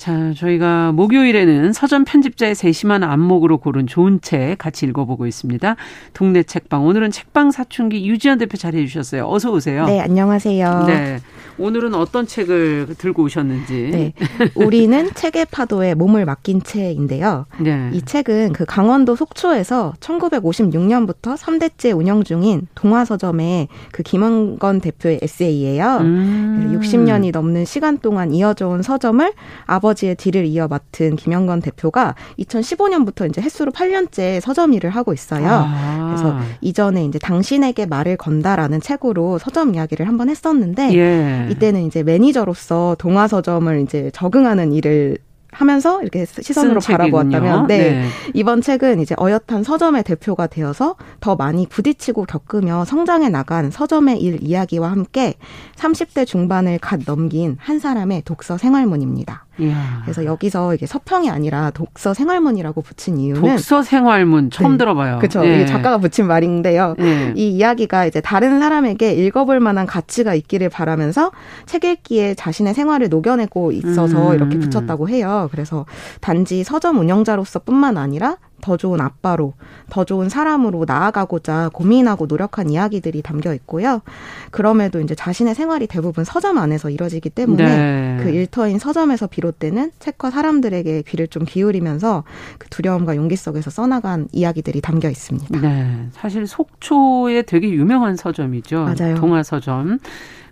자, 저희가 목요일에는 서점 편집자의 세심한 안목으로 고른 좋은 책 같이 읽어보고 있습니다. 동네 책방. 오늘은 책방 사춘기 유지연 대표 자리해 주셨어요. 어서 오세요. 네, 안녕하세요. 네. 오늘은 어떤 책을 들고 오셨는지. 네. 우리는 [laughs] 책의 파도에 몸을 맡긴 채인데요. 네. 이 책은 그 강원도 속초에서 1956년부터 3대째 운영 중인 동화서점의 그 김원건 대표의 에세이예요. 음. 60년이 넘는 시간 동안 이어져 온 서점을 아버 지의 뒤를 이어 맡은 김영건 대표가 2015년부터 이제 횟수로 8년째 서점 일을 하고 있어요. 아. 그래서 이전에 이제 당신에게 말을 건다라는 책으로 서점 이야기를 한번 했었는데 예. 이때는 이제 매니저로서 동화 서점을 이제 적응하는 일을 하면서 이렇게 시선으로 바라보았다면 네. 네. 이번 책은 이제 어엿한 서점의 대표가 되어서 더 많이 부딪히고 겪으며 성장해 나간 서점의 일 이야기와 함께 30대 중반을 갓 넘긴 한 사람의 독서 생활문입니다. 이야. 그래서 여기서 이게 서평이 아니라 독서 생활문이라고 붙인 이유는 독서 생활문 처음 네. 들어봐요. 그렇죠. 예. 작가가 붙인 말인데요. 예. 이 이야기가 이제 다른 사람에게 읽어볼 만한 가치가 있기를 바라면서 책 읽기에 자신의 생활을 녹여내고 있어서 음. 이렇게 붙였다고 해요. 그래서 단지 서점 운영자로서뿐만 아니라 더 좋은 아빠로, 더 좋은 사람으로 나아가고자 고민하고 노력한 이야기들이 담겨 있고요. 그럼에도 이제 자신의 생활이 대부분 서점 안에서 이뤄지기 때문에 네. 그 일터인 서점에서 비롯되는 책과 사람들에게 귀를 좀 기울이면서 그 두려움과 용기 속에서 써나간 이야기들이 담겨 있습니다. 네. 사실 속초에 되게 유명한 서점이죠. 맞아요. 동화 서점.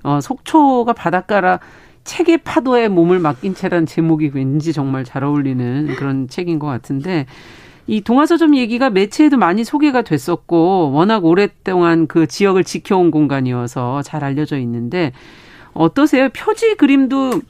어, 속초가 바닷가라 책의 파도에 몸을 맡긴 채란 제목이 왠지 정말 잘 어울리는 그런 책인 것 같은데 이 동화서점 얘기가 매체에도 많이 소개가 됐었고 워낙 오랫동안 그 지역을 지켜온 공간이어서 잘 알려져 있는데 어떠세요? 표지 그림도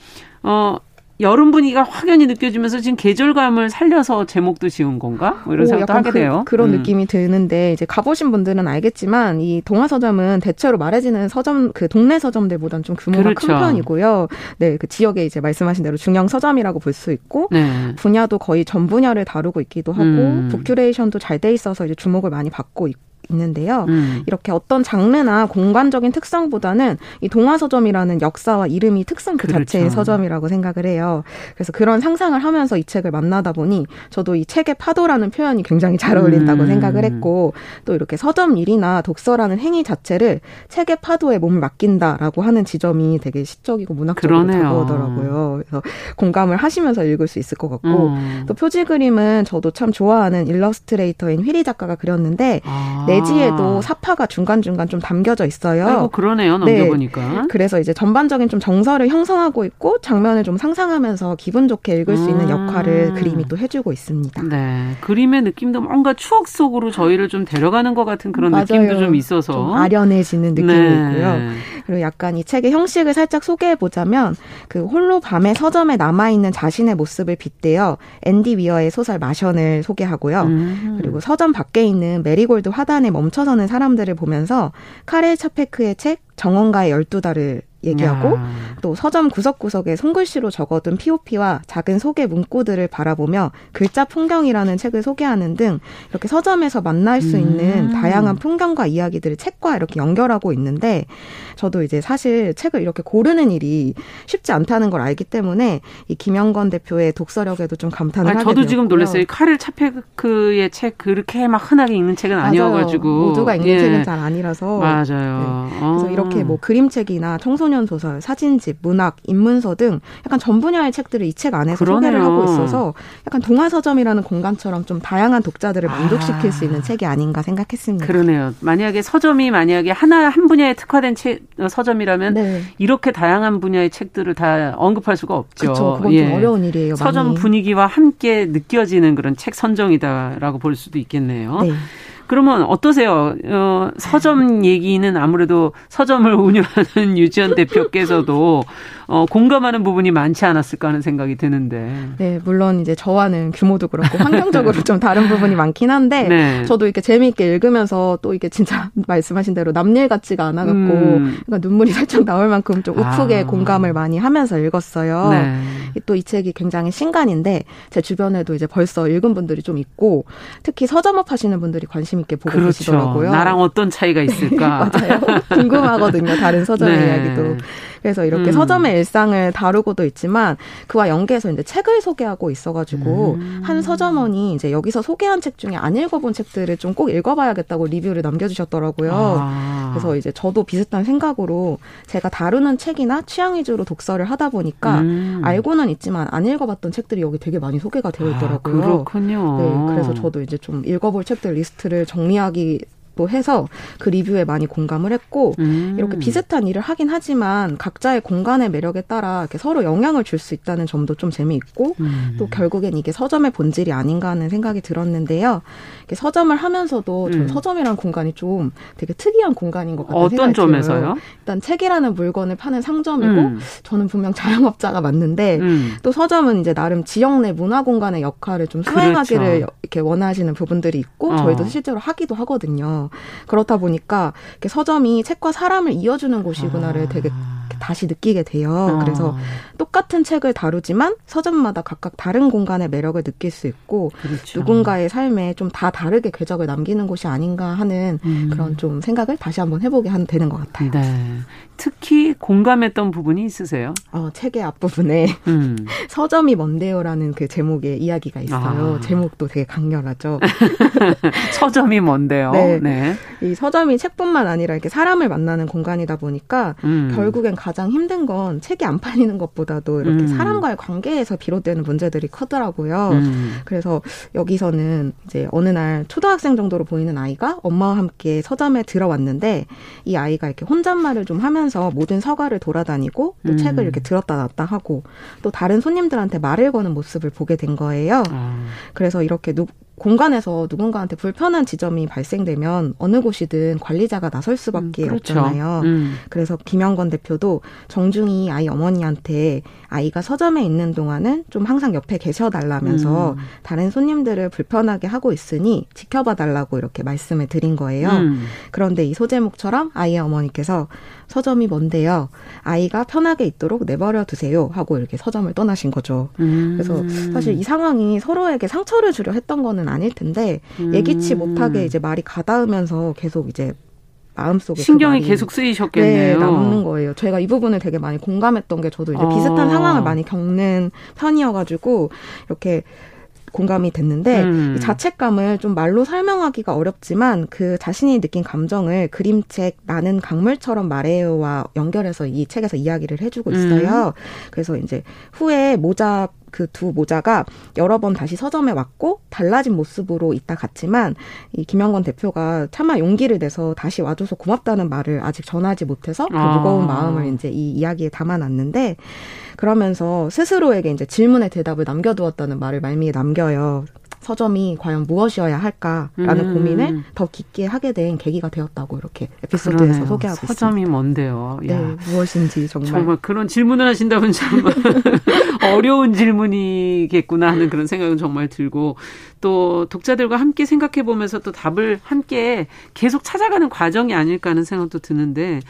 어 여름 분위기가 확연히 느껴지면서 지금 계절감을 살려서 제목도 지은 건가? 뭐 이런 오, 생각도 하게 그, 돼요. 그런 음. 느낌이 드는데 이제 가보신 분들은 알겠지만 이 동화 서점은 대체로 말해지는 서점 그 동네 서점들보다는 좀 규모가 그렇죠. 큰 편이고요. 네, 그 지역에 이제 말씀하신 대로 중형 서점이라고 볼 수 있고 네. 분야도 거의 전 분야를 다루고 있기도 하고 음. 부큐레이션도 잘 돼 있어서 이제 주목을 많이 받고 있고. 있는데요. 음. 이렇게 어떤 장르나 공간적인 특성보다는 이 동화 서점이라는 역사와 이름이 특성 그 그렇죠. 자체의 서점이라고 생각을 해요. 그래서 그런 상상을 하면서 이 책을 만나다 보니 저도 이 책의 파도라는 표현이 굉장히 잘 어울린다고 음. 생각을 했고 또 이렇게 서점 일이나 독서라는 행위 자체를 책의 파도에 몸을 맡긴다라고 하는 지점이 되게 시적이고 문학적으로 그러네요. 다가오더라고요. 그래서 공감을 하시면서 읽을 수 있을 것 같고 음. 또 표지 그림은 저도 참 좋아하는 일러스트레이터인 휘리 작가가 그렸는데 아. 내지에도 사파가 중간중간 좀 담겨져 있어요. 아이고, 그러네요. 넘겨보니까. 네. 그래서 이제 전반적인 좀 정서를 형성하고 있고 장면을 좀 상상하면서 기분 좋게 읽을 수 있는 음. 역할을 그림이 또 해주고 있습니다. 네. 그림의 느낌도 뭔가 추억 속으로 저희를 좀 데려가는 것 같은 그런 맞아요. 느낌도 좀 있어서. 좀 아련해지는 느낌이 네. 있고요. 그리고 약간 이 책의 형식을 살짝 소개해 보자면 그 홀로 밤에 서점에 남아 있는 자신의 모습을 빗대어 앤디 위어의 소설 마션을 소개하고요. 음. 그리고 서점 밖에 있는 메리골드 화단에 멈춰서는 사람들을 보면서 카렐 차페크의 책 정원가의 열두 달을 얘기하고 야. 또 서점 구석구석에 손글씨로 적어둔 POP와 작은 소개 문구들을 바라보며 글자 풍경이라는 책을 소개하는 등 이렇게 서점에서 만날 수 있는 음. 다양한 풍경과 이야기들을 책과 이렇게 연결하고 있는데 저도 이제 사실 책을 이렇게 고르는 일이 쉽지 않다는 걸 알기 때문에 이 김영건 대표의 독서력에도 좀 감탄을 아니, 하게 저도 지금 놀랐어요. 카를 차페크의 책 그렇게 막 흔하게 읽는 책은 아니어가지고 모두가 읽는 예. 책은 잘 아니라서 맞아요. 네. 그래서 이렇게 뭐 그림책이나 청소 청소년 소설, 사진집, 문학, 인문서 등 약간 전 분야의 책들을 이 책 안에서 그러네요. 소개를 하고 있어서 약간 동화 서점이라는 공간처럼 좀 다양한 독자들을 만족시킬 아. 수 있는 책이 아닌가 생각했습니다. 그러네요. 만약에 서점이 만약에 하나 한 분야에 특화된 책, 서점이라면 네. 이렇게 다양한 분야의 책들을 다 언급할 수가 없죠. 그렇죠. 그건 예. 좀 어려운 일이에요. 서점 많이. 분위기와 함께 느껴지는 그런 책 선정이다라고 볼 수도 있겠네요. 네. 그러면 어떠세요? 어, 서점 얘기는 아무래도 서점을 [laughs] 운영하는 유지연 대표께서도 어, 공감하는 부분이 많지 않았을까 하는 생각이 드는데. 네, 물론 이제 저와는 규모도 그렇고 환경적으로 [laughs] 좀 다른 부분이 많긴 한데 네. 저도 이렇게 재미있게 읽으면서 또 이게 진짜 [laughs] 말씀하신 대로 남일 같지가 않아갖고 음. 그러니까 눈물이 살짝 나올 만큼 좀 우프게 아. 공감을 많이 하면서 읽었어요. 네. 또이 책이 굉장히 신간인데 제 주변에도 이제 벌써 읽은 분들이 좀 있고 특히 서점업 하시는 분들이 관심 있게 보고 그렇죠. 계시더라고요. 나랑 어떤 차이가 있을까? [laughs] 맞아요. 궁금하거든요. 다른 서점 네. 이야기도. 그래서 이렇게 음. 서점의 일상을 다루고도 있지만 그와 연계해서 이제 책을 소개하고 있어가지고 음. 한 서점원이 이제 여기서 소개한 책 중에 안 읽어본 책들을 좀 꼭 읽어봐야겠다고 리뷰를 남겨주셨더라고요. 아. 그래서 이제 저도 비슷한 생각으로 제가 다루는 책이나 취향 위주로 독서를 하다 보니까 음. 알고는 있지만 안 읽어봤던 책들이 여기 되게 많이 소개가 되어 아, 있더라고요. 아, 그렇군요. 네, 그래서 저도 이제 좀 읽어볼 책들 리스트를 정리하기 또 해서 그 리뷰에 많이 공감을 했고 음. 이렇게 비슷한 일을 하긴 하지만 각자의 공간의 매력에 따라 이렇게 서로 영향을 줄 수 있다는 점도 좀 재미있고 음. 또 결국엔 이게 서점의 본질이 아닌가 하는 생각이 들었는데요. 서점을 하면서도 음. 좀 서점이라는 공간이 좀 되게 특이한 공간인 것 같아요. 어떤 점에서요? 들어요. 일단 책이라는 물건을 파는 상점이고 음. 저는 분명 자영업자가 맞는데 음. 또 서점은 이제 나름 지역 내 문화 공간의 역할을 좀 수행하기를 그렇죠. 이렇게 원하시는 부분들이 있고 어. 저희도 실제로 하기도 하거든요. 그렇다 보니까 서점이 책과 사람을 이어주는 곳이구나를 아. 되게 다시 느끼게 돼요. 어. 그래서 똑같은 책을 다루지만 서점마다 각각 다른 공간의 매력을 느낄 수 있고 그렇죠. 누군가의 삶에 좀 다 다르게 궤적을 남기는 곳이 아닌가 하는 음. 그런 좀 생각을 다시 한번 해보게 되는 것 같아요. 네. 특히 공감했던 부분이 있으세요? 어, 책의 앞부분에 음. [laughs] 서점이 뭔데요라는 그 제목의 이야기가 있어요. 아. 제목도 되게 강렬하죠. [laughs] 서점이 뭔데요? 네. 네. 이 서점이 책뿐만 아니라 이렇게 사람을 만나는 공간이다 보니까 음. 결국엔 가장 힘든 건 책이 안 팔리는 것보다 도 이렇게 음. 사람과의 관계에서 비롯되는 문제들이 크더라고요. 음. 그래서 여기서는 이제 어느 날 초등학생 정도로 보이는 아이가 엄마와 함께 서점에 들어왔는데 이 아이가 이렇게 혼잣말을 좀 하면서 하면서 모든 서가를 돌아다니고 또 음. 책을 이렇게 들었다 놨다 하고 또 다른 손님들한테 말을 거는 모습을 보게 된 거예요. 아. 그래서 이렇게 누, 공간에서 누군가한테 불편한 지점이 발생되면 어느 곳이든 관리자가 나설 수밖에 음, 그렇죠. 없잖아요. 음. 그래서 김영건 대표도 정중히 아이 어머니한테 아이가 서점에 있는 동안은 좀 항상 옆에 계셔달라면서 음. 다른 손님들을 불편하게 하고 있으니 지켜봐 달라고 이렇게 말씀을 드린 거예요. 음. 그런데 이 소제목처럼 아이의 어머니께서 서점이 뭔데요? 아이가 편하게 있도록 내버려 두세요 하고 이렇게 서점을 떠나신 거죠. 음. 그래서 사실 이 상황이 서로에게 상처를 주려 했던 거는 아닐 텐데 음. 예기치 못하게 이제 말이 가닿으면서 계속 이제 마음속에 신경이 그 계속 쓰이셨겠네요. 네, 남는 거예요. 제가 이 부분을 되게 많이 공감했던 게 저도 이제 아. 비슷한 상황을 많이 겪는 편이어가지고 이렇게 공감이 됐는데 음. 자책감을 좀 말로 설명하기가 어렵지만 그 자신이 느낀 감정을 그림책 나는 강물처럼 말해요와 연결해서 이 책에서 이야기를 해주고 있어요. 음. 그래서 이제 후에 모자 그 두 모자가 여러 번 다시 서점에 왔고 달라진 모습으로 있다 갔지만 이 김영건 대표가 차마 용기를 내서 다시 와줘서 고맙다는 말을 아직 전하지 못해서 그 아. 무거운 마음을 이제 이 이야기에 담아놨는데 그러면서 스스로에게 이제 질문의 대답을 남겨두었다는 말을 말미에 남겨요. 서점이 과연 무엇이어야 할까라는 음. 고민을 더 깊게 하게 된 계기가 되었다고 이렇게 에피소드에서 그러네요. 소개하고 서점이 있습니다. 서점이 뭔데요? 네, 무엇인지 정말 정말 그런 질문을 하신다면 참 [laughs] 어려운 질문이겠구나 하는 그런 생각은 정말 들고 또 독자들과 함께 생각해 보면서 또 답을 함께 계속 찾아가는 과정이 아닐까 하는 생각도 드는데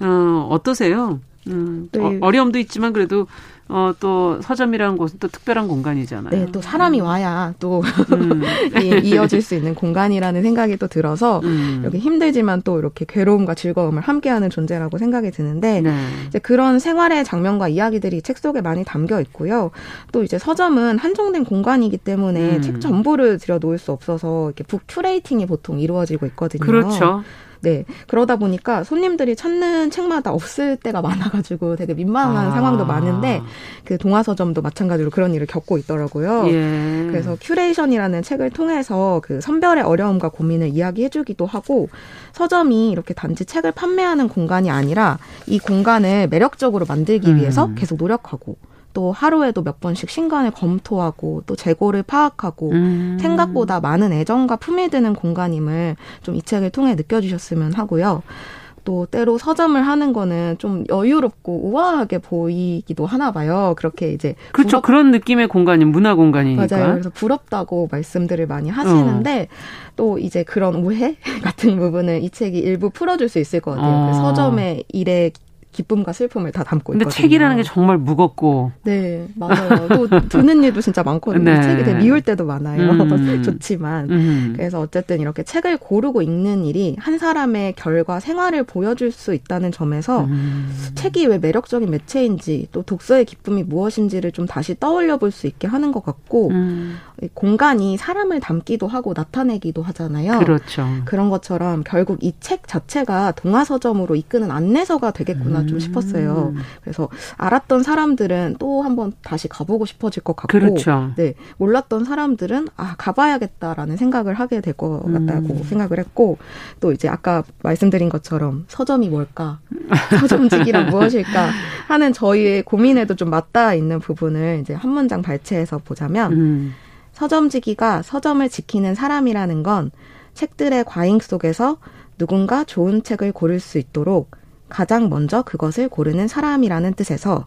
어, 어떠세요? 음, 네. 어, 어려움도 있지만 그래도 어, 또 서점이라는 곳은 또 특별한 공간이잖아요. 네, 또 사람이 와야 또 음. [laughs] 이어질 수 있는 공간이라는 생각이 또 들어서 음. 이렇게 힘들지만 또 이렇게 괴로움과 즐거움을 함께하는 존재라고 생각이 드는데 네. 이제 그런 생활의 장면과 이야기들이 책 속에 많이 담겨 있고요. 또 이제 서점은 한정된 공간이기 때문에 음. 책 전부를 들여놓을 수 없어서 이렇게 book curating이 보통 이루어지고 있거든요. 그렇죠. 네. 그러다 보니까 손님들이 찾는 책마다 없을 때가 많아가지고 되게 민망한 아. 상황도 많은데 그 동화서점도 마찬가지로 그런 일을 겪고 있더라고요. 예. 그래서 curation이라는 책을 통해서 그 선별의 어려움과 고민을 이야기해주기도 하고 서점이 이렇게 단지 책을 판매하는 공간이 아니라 이 공간을 매력적으로 만들기 위해서 음. 계속 노력하고 또 하루에도 몇 번씩 신간을 검토하고 또 재고를 파악하고 음. 생각보다 많은 애정과 품이 드는 공간임을 좀 이 책을 통해 느껴주셨으면 하고요. 또 때로 서점을 하는 거는 좀 여유롭고 우아하게 보이기도 하나 봐요. 그렇게 이제 그렇죠. 부럽... 그런 느낌의 공간이 문화 공간이니까. 맞아요. 그래서 부럽다고 말씀들을 많이 하시는데 어. 또 이제 그런 오해 [laughs] 같은 부분을 이 책이 일부 풀어줄 수 있을 것 같아요. 그 어. 그 서점의 일에 기쁨과 슬픔을 다 담고 근데 있거든요. 책이라는 게 정말 무겁고. 네, 맞아요. 또 드는 일도 진짜 많거든요. 네. 책이 되게 미울 때도 많아요. 음. [laughs] 좋지만. 음. 그래서 어쨌든 이렇게 책을 고르고 읽는 일이 한 사람의 결과 생활을 보여줄 수 있다는 점에서 음. 책이 왜 매력적인 매체인지 또 독서의 기쁨이 무엇인지를 좀 다시 떠올려 볼 수 있게 하는 것 같고 음. 공간이 사람을 담기도 하고 나타내기도 하잖아요. 그렇죠. 그런 것처럼 결국 이 책 자체가 동화서점으로 이끄는 안내서가 되겠구나 좀 싶었어요. 음. 그래서 알았던 사람들은 또 한번 다시 가보고 싶어질 것 같고, 그렇죠. 네 몰랐던 사람들은 아 가봐야겠다라는 생각을 하게 될 것 같다고 음. 생각을 했고, 또 이제 아까 말씀드린 것처럼 서점이 뭘까, [laughs] 서점직이란 무엇일까 하는 저희의 고민에도 좀 맞닿아 있는 부분을 이제 한 문장 발췌해서 보자면. 음. 서점지기가 서점을 지키는 사람이라는 건 책들의 과잉 속에서 누군가 좋은 책을 고를 수 있도록 가장 먼저 그것을 고르는 사람이라는 뜻에서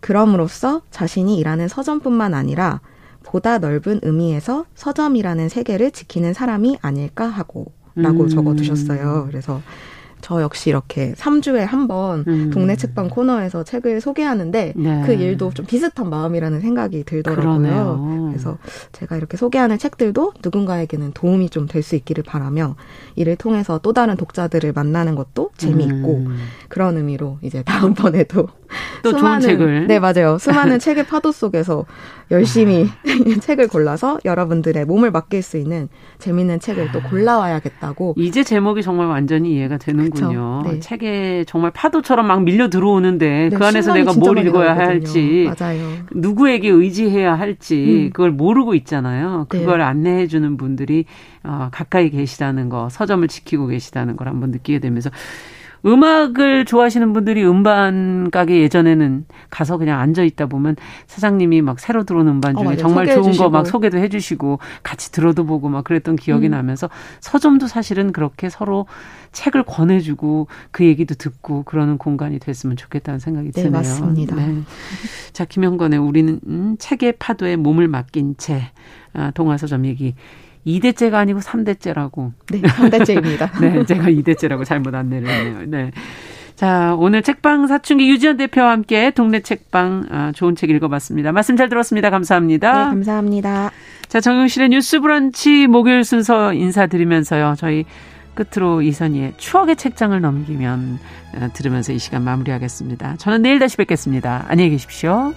그럼으로써 자신이 일하는 서점뿐만 아니라 보다 넓은 의미에서 서점이라는 세계를 지키는 사람이 아닐까 하고 라고 음. 적어 두셨어요. 그래서 저 역시 이렇게 3주에 한번 음. 동네 책방 코너에서 책을 소개하는데 네. 그 일도 좀 비슷한 마음이라는 생각이 들더라고요. 그러네요. 그래서 제가 이렇게 소개하는 책들도 누군가에게는 도움이 좀 될 수 있기를 바라며 이를 통해서 또 다른 독자들을 만나는 것도 재미있고 음. 그런 의미로 이제 다음번에도 또 수많은, 좋은 책을 네 맞아요 수많은 [laughs] 책의 파도 속에서 열심히 [laughs] 책을 골라서 여러분들의 몸을 맡길 수 있는 재밌는 책을 또 골라와야겠다고 이제 제목이 정말 완전히 이해가 되는군요. 네. 책에 정말 파도처럼 막 밀려 들어오는데 네, 그 안에서 내가 뭘 읽어야. 할지 맞아요. 누구에게 의지해야 할지 음. 그걸 모르고 있잖아요. 네. 그걸 네. 안내해 주는 분들이 어, 가까이 계시다는 거 서점을 지키고 계시다는 걸 한번 느끼게 되면서 음악을 좋아하시는 분들이 음반 가게 예전에는 가서 그냥 앉아 있다 보면 사장님이 막 새로 들어온 음반 어, 중에 어, 정말 좋은 거 막 소개도 해주시고 같이 들어도 보고 막 그랬던 기억이 음. 나면서 서점도 사실은 그렇게 서로 책을 권해주고 그 얘기도 듣고 그러는 공간이 됐으면 좋겠다는 생각이 네, 드네요. 맞습니다. 네. 자, 김영건의 우리는 음, 책의 파도에 몸을 맡긴 채 아, 동화서점 얘기 2대째가 아니고 3대째라고. 네, 3대째입니다. [laughs] 네, 제가 2대째라고 잘못 안내를 했네요. 네. 자, 오늘 책방 사춘기 유지연 대표와 함께 동네 책방 아, 좋은 책 읽어봤습니다. 말씀 잘 들었습니다. 감사합니다. 네, 감사합니다. 자, 정용실의 뉴스 브런치 목요일 순서 인사드리면서요. 저희 끝으로 이선희의 추억의 책장을 넘기면 아, 들으면서 이 시간 마무리하겠습니다. 저는 내일 다시 뵙겠습니다. 안녕히 계십시오.